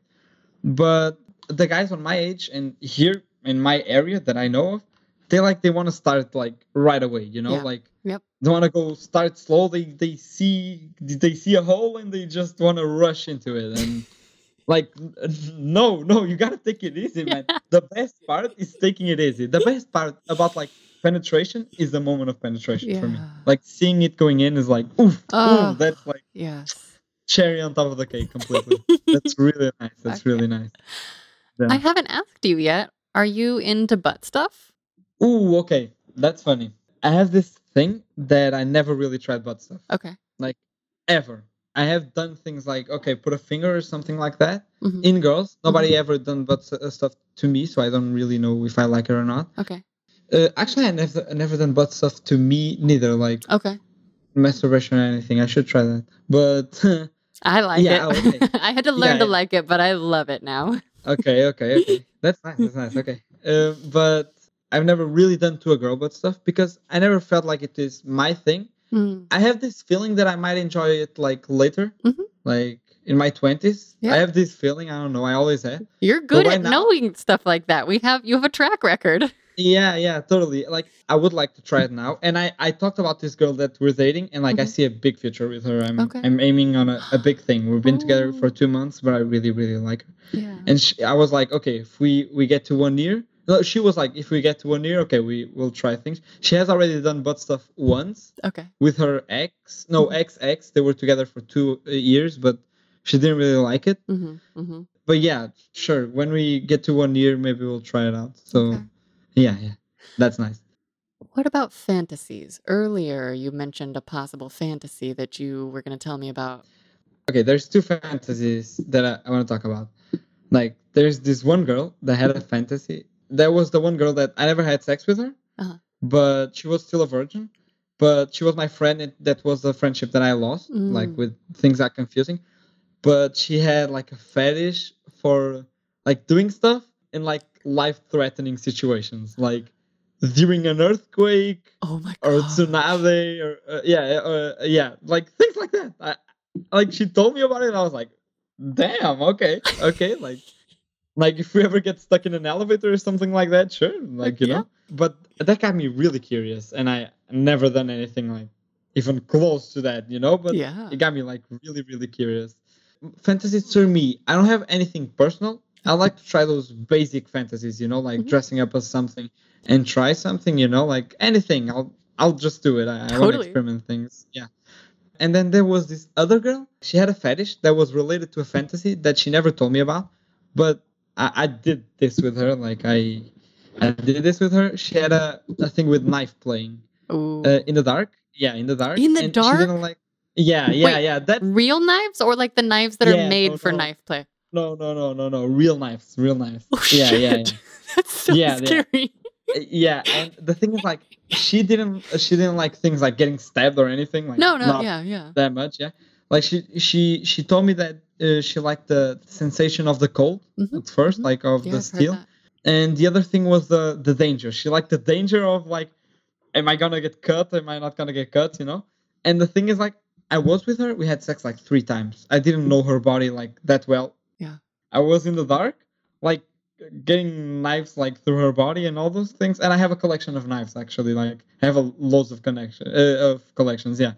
but the guys on my age and here in my area that i know of they like they want to start like right away you know Yeah. like Yep. they want to go start slow they they see they see a hole and they just want to rush into it and like no no you gotta take it easy man. The best part is taking it easy. The best part about like penetration is the moment of penetration for me. Like seeing it going in is like oof, Oh. ooh, that's like Yes. cherry on top of the cake completely. That's really nice. That's really nice. I haven't asked you yet. Are you into butt stuff? ooh okay. That's funny. I have this thing that i never really tried butt stuff. Okay. like ever i have done things like okay put a finger or something like that Mhm. in girls nobody ever done butt uh, stuff to me so i don't really know if i like it or not Okay. uh, actually i never I never done butt stuff to me neither like Okay. masturbation or anything i should try that but I like Yeah, it. okay. I had to learn Yeah, to yeah. like it, but I love it now. okay okay okay that's nice that's nice okay uh, but i've never really done to a girl butt stuff because i never felt like it is my thing Mm. I have this feeling that I might enjoy it like later, Mhm. like in my twenties. Yeah. I have this feeling. I don't know. I always have. You're good at now- knowing stuff like that. We have you have a track record. Yeah, yeah, totally. Like I would like to try it now. And I I talked about this girl that we're dating, and like I Mhm. see a big future with her. I'm Okay. I'm aiming on a, a big thing. We've been together for Oh. two months, but I really really like her. Yeah. And she, I was like, okay, if we we get to one year. No, she was like, if we get to one year, okay, we will try things. She has already done butt stuff once, Okay. with her ex. No, Mhm. ex ex. They were together for two uh, years, but she didn't really like it. hmm hmm But yeah, sure. When we get to one year, maybe we'll try it out. So Okay. yeah, yeah, that's nice. What about fantasies? Earlier, you mentioned a possible fantasy that you were going to tell me about. Okay, there's two fantasies that I, I want to talk about. Like, there's this one girl that had a fantasy. That was the one girl that I never had sex with her, Uh-huh. but she was still a virgin. But she was my friend. And that was the friendship that I lost. Like Mm. with things that confusing. but she had like a fetish for like doing stuff in like life-threatening situations, like during an earthquake Oh my or tsunami or uh, yeah uh, yeah like things like that I, like she told me about it and i was like damn okay okay like like if we ever get stuck in an elevator or something like that sure like you yeah. know but that got me really curious and i never done anything like even close to that you know? But yeah. it got me like really really curious. Fantasies for me i don't have anything personal. I like to try those basic fantasies you know like Mhm. dressing up as something and try something you know? Like anything. I'll i'll just do it. I, I want to experiment things. Yeah. And then there was this other girl. She had a fetish that was related to a fantasy that she never told me about but i, I did this with her like i i did this with her she had a, a thing with knife playing uh, in the dark yeah in the dark In the and she dark? didn't like yeah yeah Wait, yeah that Real knives or like the knives that are made no, for no. knife play? No, no, no, no, no. Real knives, real knives. Oh yeah, shit. yeah, yeah. That's so Yeah, yeah. scary. Uh, Yeah, and the thing is, like, she didn't, she didn't like things like getting stabbed or anything. Like, No, no, yeah, yeah. that much. Yeah, like she, she, she told me that uh, she liked the sensation of the cold Mhm, at 1st mhm. like of Yeah, the steel, and the other thing was the the danger. She liked the danger of like, am I gonna get cut? Am I not gonna get cut? You know. And the thing is, like, I was with her. We had sex like three times. I didn't know her body like that well. Yeah. I was in the dark, like getting knives like through her body and all those things. And I have a collection of knives actually. Like I have a loads of connection uh, of collections. Yeah.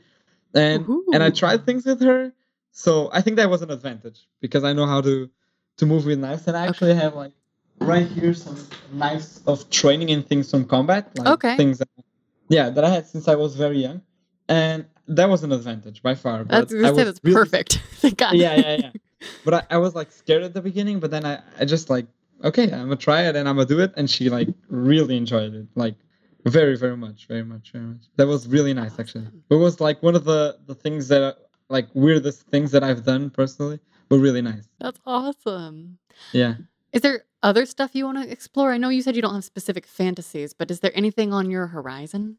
And and I tried things with her, so I think that was an advantage because I know how to to move with knives. And I actually Okay. have like right here some knives of training and things from combat, like Okay. things that yeah that I had since I was very young, and that was an advantage by far. But That's, I was that's really perfect. Thank God. yeah, yeah, yeah. But I, I was like scared at the beginning, but then I, I just like, okay, I'm gonna try it and I'm gonna do it. And she like really enjoyed it, like very, very much, very much, very much. That was really nice actually. It was like one of the the things that like weirdest things that I've done personally, but really nice. That's awesome. Yeah. Is there other stuff you want to explore? I know you said you don't have specific fantasies, but is there anything on your horizon?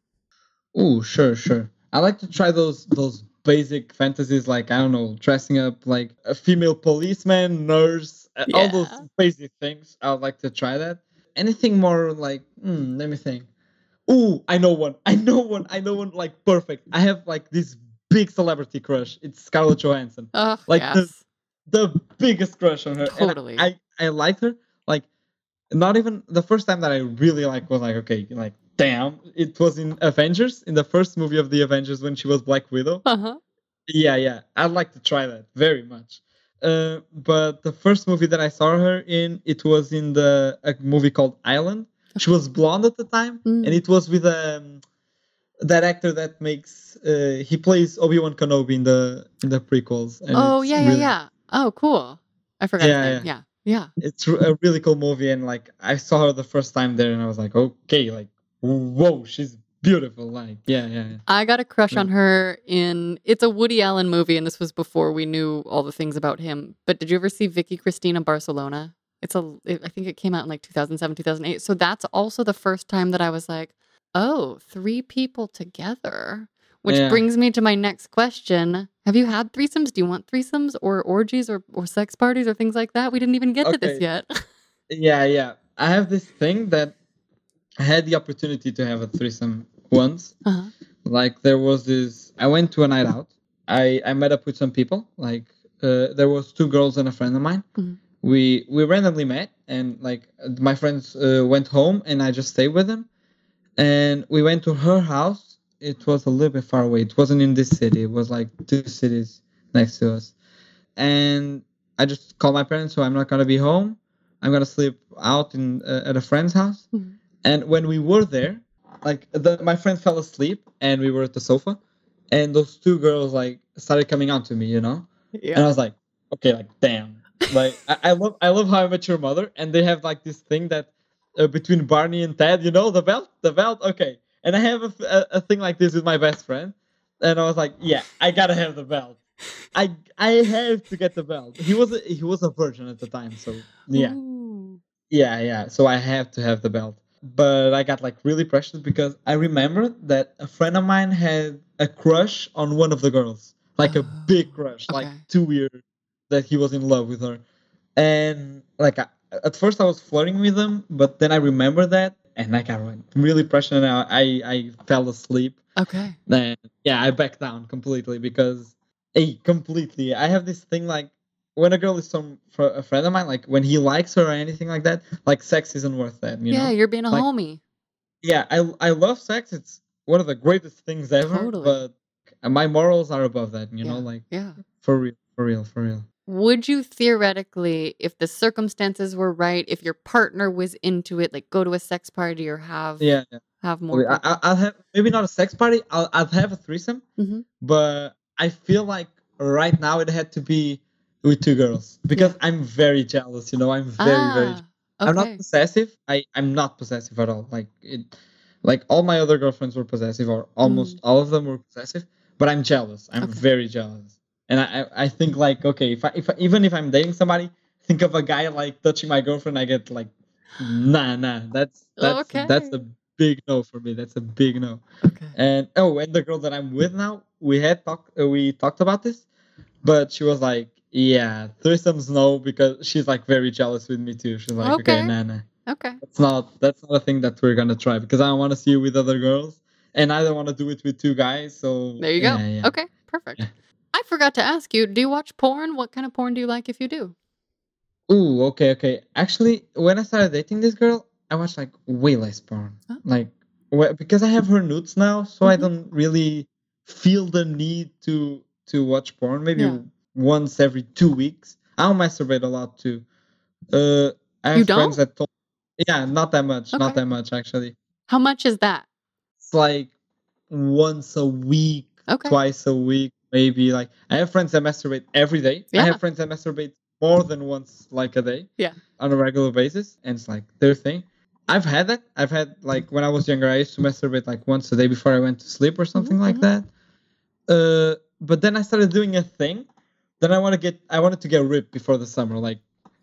Oh, sure, sure. I like to try those those basic fantasies, like I don't know, dressing up like a female policeman, nurse, uh, all those Yeah. basic things. I would like to try that. Anything more like, hmm, let me think. Ooh, I know one. I know one. I know one. Like perfect. I have like this big celebrity crush. It's Scarlett Johansson. Oh, Like the- yes. The biggest crush on her. Totally. I I liked her. Like not even the first time that I really like was like okay, like damn. It was in Avengers in the first movie of the Avengers when she was Black Widow. Uh-huh. Yeah, yeah. I'd like to try that very much. Uh, but the first movie that I saw her in, it was in the a movie called Island. She was blonde at the time, Mm. and it was with um that actor that makes uh, he plays Obi Wan Kenobi in the in the prequels. and Oh, yeah, yeah, really- yeah. Oh, cool. I forgot Yeah, name. Yeah. Yeah. It's a really cool movie, and like I saw her the first time there, and I was like, okay, like whoa, she's beautiful. Like yeah, yeah, yeah. I got a crush Yeah. on her in it's a Woody Allen movie and this was before we knew all the things about him. But did you ever see Vicky Cristina Barcelona? It's a it, I think it came out in like 2007, 2008. So that's also the first time that I was like, "Oh, three people together." Which Yeah. brings me to my next question. Have you had threesomes? Do you want threesomes or orgies or, or sex parties or things like that? We didn't even get to this yet. Yeah, yeah. I have this thing that I had the opportunity to have a threesome once. uh-huh. Like there was this. I went to a night out. I I met up with some people. Like uh, there was two girls and a friend of mine. Mhm. We we randomly met, and like my friends uh, went home, and I just stayed with them. And we went to her house. It was a little bit far away. It wasn't in this city. It was like two cities next to us. And I just called my parents, so I'm not gonna be home. I'm gonna sleep out in uh, at a friend's house. Mhm. And when we were there, like the, my friend fell asleep, and we were at the sofa, and those two girls like started coming on to me, you know. yeah. And I was like, okay, like damn, like I, I love I love How I Met Your Mother, and they have like this thing that uh, between Barney and Ted, you know, the belt, the belt, okay. And I have a a thing like this with my best friend, and I was like, yeah, I gotta have the belt. I I have to get the belt. He was a, he was a virgin at the time, so yeah. Ooh. Yeah, yeah. So I have to have the belt. But I got like really precious because I remember that a friend of mine had a crush on one of the girls. Like a Oh, big crush, like two years. That he was in love with her, and like I, at first I was flirting with him, but then I remember that, and like I got really pressured, and I I fell asleep. Okay. Then yeah, I backed down completely because, hey, completely. I have this thing like when a girl is some a friend of mine, like when he likes her or anything like that, like sex isn't worth that. You yeah, know? you're being a Like- homie. Yeah, I I love sex. It's one of the greatest things ever. Totally. But my morals are above that. You know, like Yeah. for real, for real, for real. Would you theoretically, if the circumstances were right, if your partner was into it, like go to a sex party or have Yeah, yeah. have more? I, I, I'll have maybe not a sex party. I'll I'll have a threesome. hmm but I feel like right now it had to be with two girls because I'm very jealous. You know, I'm very very. ah, I'm not possessive. I I'm not possessive at all. Like it, like all my other girlfriends were possessive, or almost all of them were possessive. But I'm jealous. I'm Mm. Okay. very jealous, and I I think like okay, if I if I, even if I'm dating somebody, think of a guy like touching my girlfriend, I get like, nah nah. That's that's okay. that's a big no for me. That's a big no. Okay. And oh, and the girl that I'm with now, we had talked, uh, we talked about this, but she was like, "Yeah, threesomes no," because she's like very jealous with me too. She's like, "Okay, Okay. nah, nah, Okay. that's not that's not a thing that we're gonna try because I don't want to see you with other girls, and I don't want to do it with two guys." So There you go. yeah, yeah. Okay. Perfect. Yeah. I forgot to ask you, do you watch porn? What kind of porn do you like if you do? Ooh, okay, okay. Actually, when I started dating this girl, I watched like way less porn. Oh. Like, because I have her nudes now, so I Mhm. don't really feel the need to to watch porn. Maybe Yeah. once every two weeks. I don't masturbate a lot too. Uh, I have You don't? that told. Yeah, not that much. Not that much actually. How much is that? It's like once a week, Okay. twice a week, maybe. Like I have friends that masturbate every day. Yeah. I have friends that masturbate more than once, like a day. Yeah. On a regular basis, and it's like their thing. I've had that. I've had like when I was younger, I used to masturbate like once a day before I went to sleep or something like mhm. that. Uh, but then I started doing a thing. Then I want to get. I wanted to get ripped before the summer, like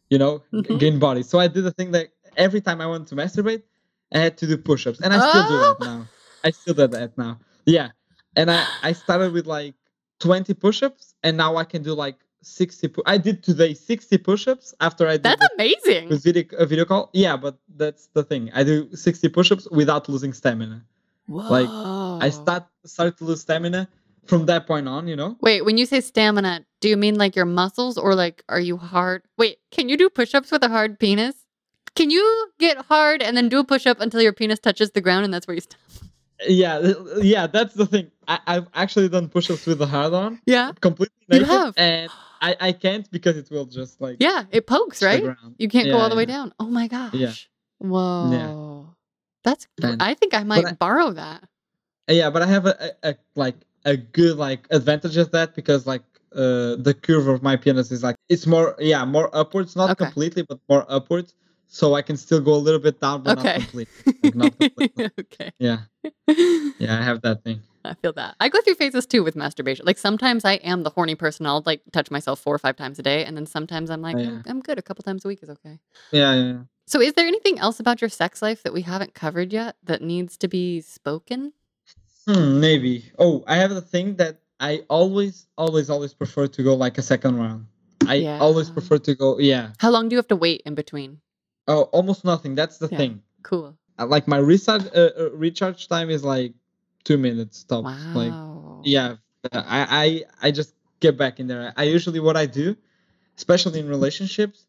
you know, Mhm. gain body. So I did the thing that every time I wanted to masturbate, I had to do push-ups, and I still do that Oh. now. I still do that now. Yeah, and I I started with like 20 push-ups, and now I can do like 60. Pu- I did today 60 push-ups after I did That's the- amazing. with video a video call. Yeah, but that's the thing. I do 60 push-ups without losing stamina. like, I Whoa. start started to lose stamina from that point on. You know. Wait, when you say stamina, do you mean like your muscles or like are you hard? Wait, can you do push ups with a hard penis? Can you get hard and then do a push up until your penis touches the ground and that's where you stop? Yeah, yeah, that's the thing. I, I've actually done push-ups with the hard on, Yeah. completely You have? and I, I can't because it will just like Yeah, it pokes, right? You can't go all the way down. Oh my gosh. Yeah. Whoa. Yeah. That's And- I think I might I- borrow that. Yeah, but I have a, a, a like a good like advantage of that because like uh the curve of my penis is like it's more yeah more upwards, not Okay. completely, but more upwards, so I can still go a little bit down, but Okay. not completely. Like, not completely. okay. Yeah, yeah, I have that thing. I feel that. I go through phases too with masturbation. Like sometimes I am the horny person. I'll like touch myself four or five times a day, and then sometimes I'm like, Oh, "I'm- yeah. I'm good. A couple times a week is okay. Yeah, yeah. yeah. So, is there anything else about your sex life that we haven't covered yet that needs to be spoken? Hmm, maybe. Oh, I have the thing that I always, always, always prefer to go like a second round. I always prefer to go. Yeah. How long do you have to wait in between? Oh, almost nothing. That's the Yeah. thing. Cool. Uh, Like my recharge uh, uh, recharge time is like two minutes tops. Like Wow. yeah, uh, I I I just get back in there. I usually what I do, especially in relationships,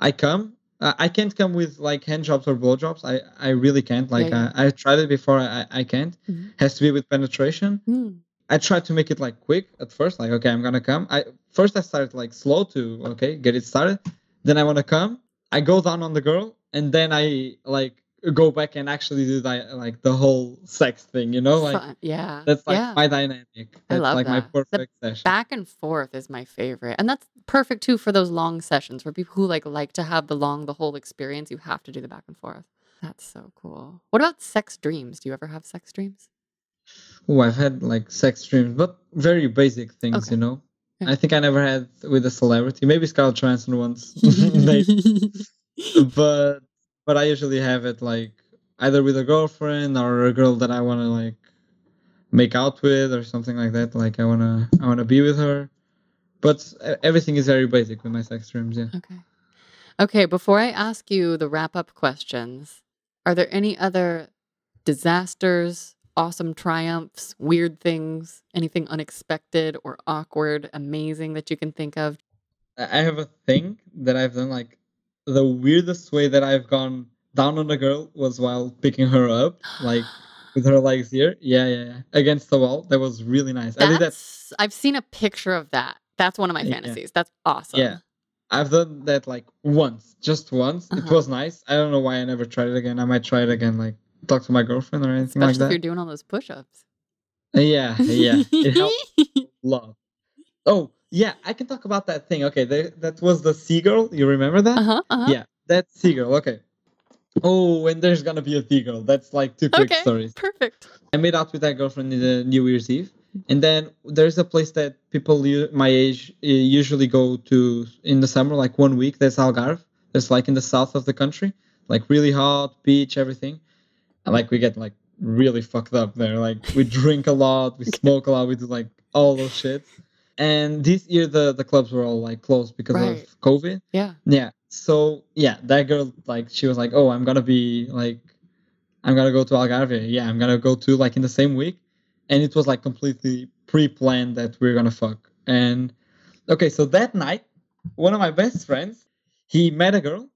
I come. Uh, I can't come with like hand jobs or blow jobs. I I really can't. Like yeah. I, I tried it before. I I can't. Mhm. Has to be with penetration. Hmm. I tried to make it like quick at first. Like okay, I'm gonna come. I first I started like slow to okay get it started. Then I wanna come. I go down on the girl, and then I like go back and actually do that like the whole sex thing. You know, like Fun. Yeah. that's like yeah. my dynamic. That's love like my that. The perfect session. Back and forth is my favorite. And that's perfect too for those long sessions for people who like like to have the long, the whole experience. You have to do the back and forth. That's so cool. What about sex dreams? Do you ever have sex dreams? Oh, I've had like sex dreams, but very basic things, Okay. you know. I think I never had with a celebrity. Maybe Scarlett Johansson once, but but I usually have it like either with a girlfriend or a girl that I want to like make out with or something like that. Like I wanna I wanna be with her. But everything is very basic with my sex dreams. Yeah. Okay. Okay, before I ask you the wrap up questions, are there any other disasters, awesome triumphs, weird things, anything unexpected or awkward, amazing that you can think of? I have a thing that I've done. Like the weirdest way that I've gone down on a girl was while picking her up, like with her legs here. Yeah, yeah, yeah. Against the wall. That was really nice. I did that. That's I've seen a picture of that. That's one of my Yeah. fantasies. That's awesome. Yeah. I've done that like once, just once. It Uh-huh. was nice. I don't know why I never tried it again. I might try it again, like talk to my girlfriend or anything Especially like if that. you're doing all those push-ups. Uh, Yeah, yeah. It helps a lot. Oh, yeah. I can talk about that thing. Okay, there, that was the seagull. You remember that? Uh-huh. Uh-huh. Yeah, that seagull. Okay. Oh, and there's gonna be a seagull. That's like two quick Okay. stories. Perfect. I made out with that girlfriend in the New Year's Eve, and then there's a place that people my age uh, usually go to in the summer, like one week. That's Algarve. That's like in the south of the country, like really hot beach, everything. And like we get like really fucked up there. Like we drink a lot, we smoke a lot, we do like all those shit. And this year the the clubs were all like closed because Right. of COVID. Yeah. Yeah. So yeah, that girl like she was like, "Oh, I'm gonna be like, I'm gonna go to Algarve. Yeah, I'm gonna go to like in the same week," and it was like completely pre-planned that we are gonna fuck. And okay, so that night, one of my best friends, he met a girl.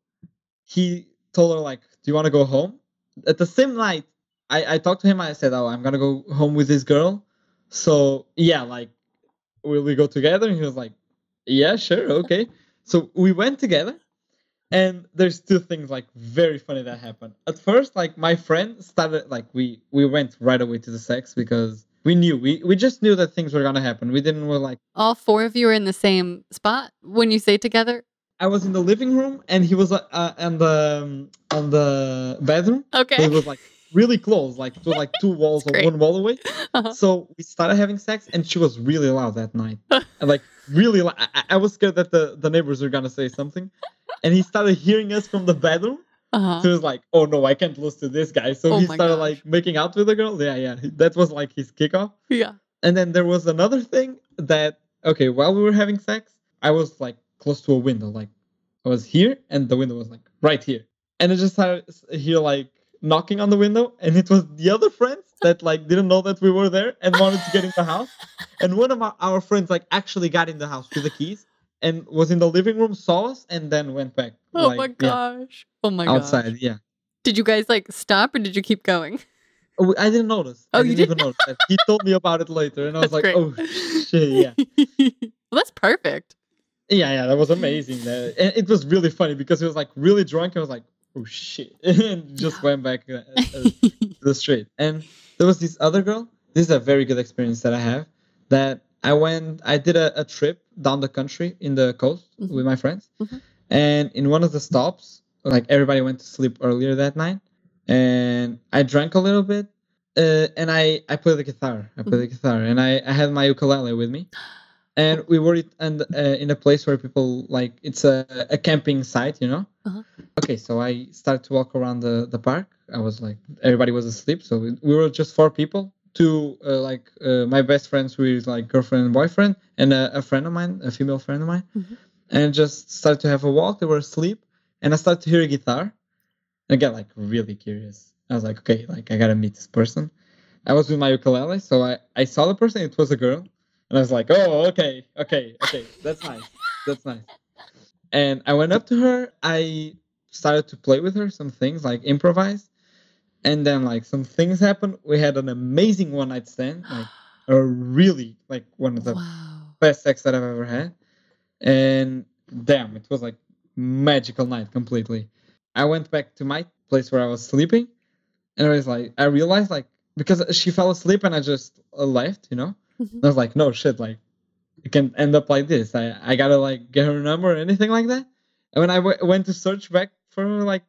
He told her like, "Do you want to go home?" At the same night, I I talked to him. I said, "Oh, I'm gonna go home with this girl." So yeah, like, will we go together? And he was like, "Yeah, sure, okay." So we went together and there's two things like very funny that happened at first like my friend started like we we went right away to the sex because we knew we we just knew that things were gonna happen we didn't were like All four of you are in the same spot when you say together? I was in the living room and he was uh, uh on the um, on the bedroom so Okay. it was like really close like it was like two walls or one wall away Uh-huh. so we started having sex and she was really loud that night and like really loud. I, I was scared that the the neighbors were gonna say something and he started hearing us from the bedroom Uh-huh. So he was like, "Oh no, I can't lose to this guy." So Oh he started gosh. like making out with the girl. Yeah, yeah. That was like his kickoff. Yeah. And then there was another thing that okay, while we were having sex, I was like close to a window. Like I was here, and the window was like right here. And I just started hear like knocking on the window, and it was the other friends that like didn't know that we were there and wanted to get in the house. And one of our, our friends like actually got in the house with the keys and was in the living room, saw us, and then went back. Oh like, my yeah, gosh. Oh my gosh. outside. Yeah. Did you guys like stop or did you keep going? Oh, I didn't notice. Oh, I you didn't even didn't? notice. that. He told me about it later, and I was That's like, great. "Oh shit, yeah, well, that's perfect. Yeah, yeah." That was amazing. And it was really funny because he was like really drunk. I was like, "Oh shit," and just went back uh, uh, to the street. And there was this other girl. This is a very good experience that I have. That I went. I did a, a trip down the country in the coast Mhm. with my friends, Mhm. and in one of the stops, like everybody went to sleep earlier that night, and I drank a little bit, uh, and I I played the guitar. I played the guitar, and I I had my ukulele with me, and we were it- and uh, in a place where people like it's a a camping site, you know. Uh-huh. Okay, so I started to walk around the the park. I was like everybody was asleep, so we, we were just four people. Two uh, like uh, my best friends with like girlfriend and boyfriend, and a, a friend of mine, a female friend of mine, Mhm. and just started to have a walk. They were asleep, and I started to hear a guitar. I got like really curious. I was like, okay, like I gotta meet this person. I was with my ukulele, so I I saw the person. It was a girl, and I was like, oh, okay, okay, okay, that's nice, that's nice. And I went up to her. I started to play with her some things, like improvise, and then like some things happened. We had an amazing one night stand, like a really like one of the wow. best sex that I've ever had. And damn, it was like magical night completely. I went back to my place where I was sleeping, and I was like, I realized like because she fell asleep and I just uh, left, you know. I was like, no shit, like it can end up like this. I I gotta like get her number or anything like that. And when I w- went to search back for her, like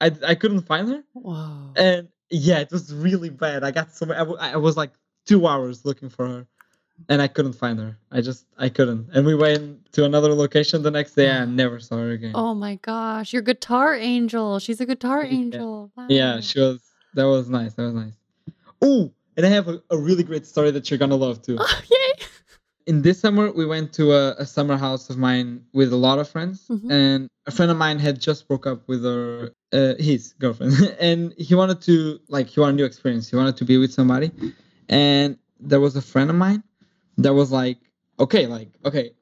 I I couldn't find her, Whoa. and yeah, it was really bad. I got so I, w- I was like two hours looking for her, and I couldn't find her. I just I couldn't. And we went to another location the next day. and never saw her again. Oh my gosh. Your guitar angel. She's a guitar Yeah. angel. Wow. Yeah, she was. That was nice. That was nice. Oh, and I have a, a really great story that you're gonna love too. Oh, yay. in this summer we went to a, a summer house of mine with a lot of friends, Mhm. and a friend of mine had just broke up with her uh, his girlfriend, and he wanted to like he wanted a new experience. He wanted to be with somebody, and there was a friend of mine that was like, okay, like okay,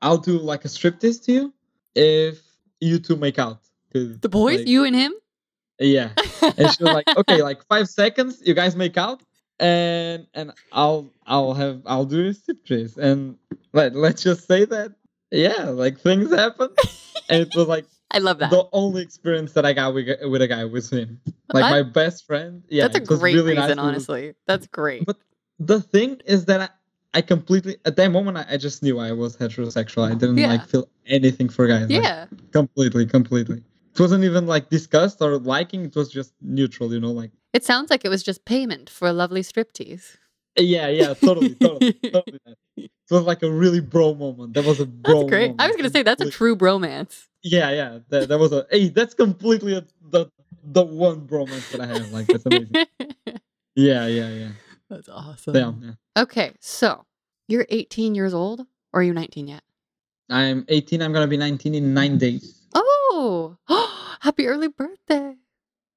I'll do like a striptease to you if you two make out. The boys, like, you and him? yeah. And she was like, okay, like five seconds, you guys make out, and and I'll I'll have I'll do a striptease, and let let's just say that yeah, like things happen, and it was like I love that. the only experience that I got with a- with a guy was him, like I- my best friend. Yeah, That's a great really reason, were- honestly. That's great. But the thing is that I, I completely at that moment I, I just knew I was heterosexual. I didn't Yeah. like feel anything for guys. like, yeah. completely, completely. It wasn't even like disgust or liking. It was just neutral, you know, like It sounds like it was just payment for a lovely striptease. yeah, yeah, totally, totally, totally. It was like a really bro moment. That was a bro. That's great. I was going to say that's a true bromance. Yeah, yeah. That, that was a. Hey, that's completely a, the the one bromance that I have. Like that's amazing. yeah, yeah, yeah. that's awesome. Damn, yeah. Okay, so you're 18 years old, or are you 19 yet? I'm 18. I'm gonna be 19 in nine days. Oh, happy early birthday.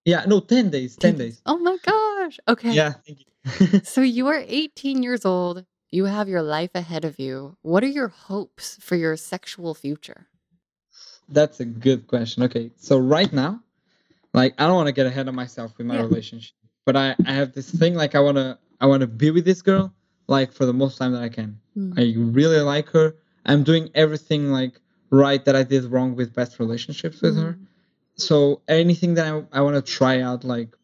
Yeah, no, 10 days. 10 days. Oh my gosh. Okay. Yeah, thank you. So you are 18 years old. You have your life ahead of you. What are your hopes for your sexual future? That's a good question. Okay, so right now, like I don't want to get ahead of myself with my Yeah. relationship, but I I have this thing like I wanna I wanna be with this girl like for the most time that I can. Hmm. I really like her. I'm doing everything like right that I did wrong with past relationships with her. So anything that I, I want to try out, like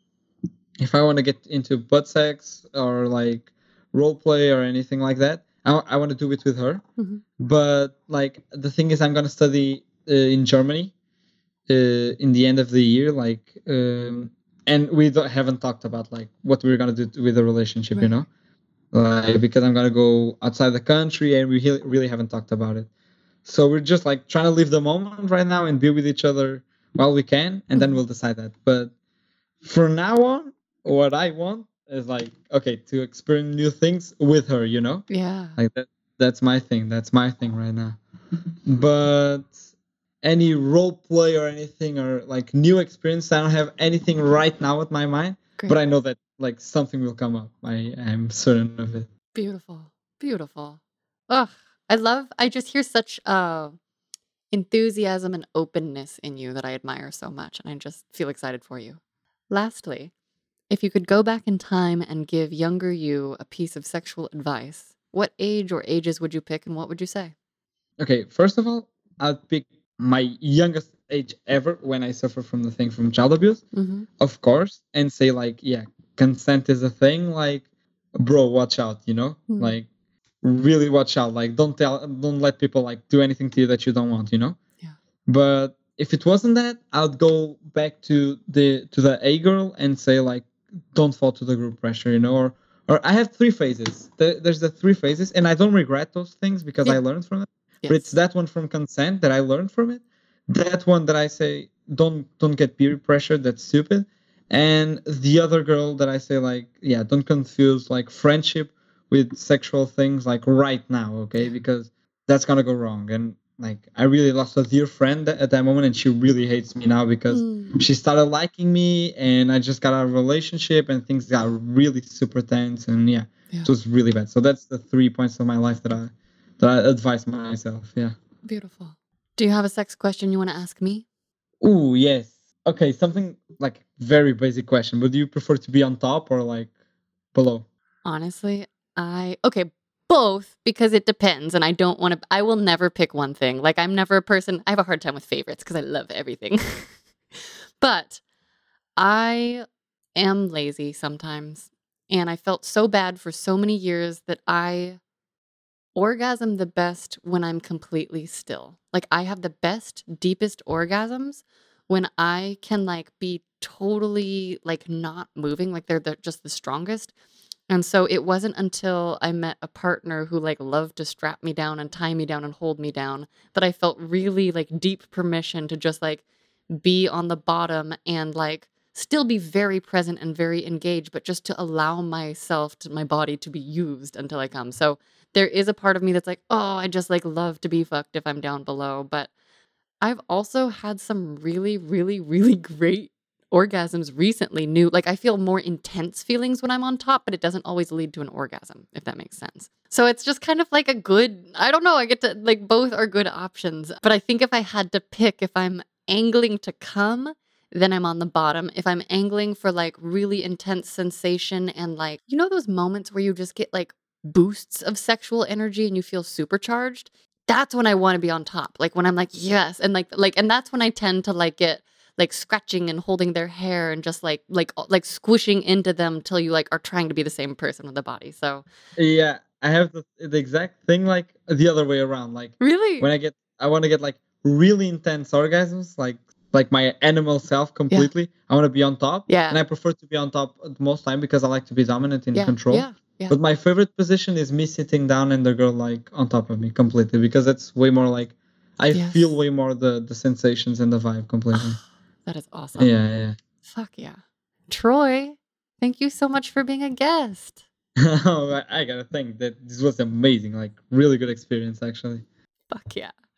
if I want to get into butt sex or like role play or anything like that, I, want to do it with her. Mhm. But like the thing is, I'm gonna study uh, in Germany uh, in the end of the year, like, um, and we don't, haven't talked about like what we're gonna do with the relationship, you know, like because I'm gonna go outside the country and we really haven't talked about it. So we're just like trying to live the moment right now and be with each other while we can, and then Mhm. we'll decide that. But for now on, what I want is like okay to experience new things with her, you know, Yeah. like that. That's my thing. That's my thing right now. But any role play or anything or like new experience, I don't have anything right now with my mind. Great. But I know that like something will come up. I am certain of it. Beautiful. Beautiful. Ugh. I love, I just hear such uh, enthusiasm and openness in you that I admire so much. And I just feel excited for you. Lastly, if you could go back in time and give younger you a piece of sexual advice, what age or ages would you pick and what would you say? Okay, first of all, I'll pick my youngest age ever when I suffer from the thing from child abuse, Mm-hmm. of course, and say like, yeah, consent is a thing. Like, bro, watch out, you know, Hmm. like really watch out. Like, don't tell, don't let people like do anything to you that you don't want, you know. Yeah. But if it wasn't that, I'd go back to the to the A girl and say like, don't fall to the group pressure, you know, or or I have three phases. There- There's the three phases, and I don't regret those things because Yeah. I learned from them Yes. but it's that one from consent that I learned from it. That one that I say don't don't get peer pressure. That's stupid. And the other girl that I say like yeah, don't confuse like friendship with sexual things like right now, okay? Because that's gonna go wrong. And like I really lost a dear friend at that moment, and she really hates me now because Mm. she started liking me, and I just got out of a relationship, and things got really super tense, and yeah, Yeah. it was really bad. So that's the three points of my life that I that I advise myself. Yeah. Beautiful. Do you have a sex question you want to ask me? Ooh, yes. Okay, something like very basic question. Would you prefer to be on top or like below? Honestly, I okay, both because it depends and I don't want to I will never pick one thing. Like I'm never a person I have a hard time with favorites because I love everything. but I am lazy sometimes and I felt so bad for so many years that I orgasm the best when I'm completely still. Like I have the best deepest orgasms when I can like be totally like not moving like they're the, just the strongest and so it wasn't until I met a partner who like loved to strap me down and tie me down and hold me down that I felt really like deep permission to just like be on the bottom and like still be very present and very engaged, but just to allow myself to my body to be used until I come. So there is a part of me that's like, oh, I just like love to be fucked if I'm down below. But I've also had some really, really, really great orgasms recently. New, like I feel more intense feelings when I'm on top, but it doesn't always lead to an orgasm, if that makes sense. So it's just kind of like a good, I don't know, I get to like both are good options. But I think if I had to pick, if I'm angling to come, then I'm on the bottom. If I'm angling for like really intense sensation and like, you know, those moments where you just get like boosts of sexual energy and you feel supercharged, that's when I want to be on top. Like when I'm like, yes. And like, like, and that's when I tend to like get like scratching and holding their hair and just like, like, like squishing into them till you like are trying to be the same person with the body. So, Yeah, I have the, the exact thing like the other way around. Like really? when I get, I want to get like really intense orgasms, like like my animal self completely. I want to be on top. Yeah. And I prefer to be on top most time because I like to be dominant in yeah. control. Yeah. Yeah. But my favorite position is me sitting down and the girl like on top of me completely because it's way more like I Yes. feel way more the the sensations and the vibe completely. that is awesome. yeah, yeah. Fuck yeah. Troy, thank you so much for being a guest. oh, I, I gotta think that this was amazing, like really good experience actually. Fuck yeah.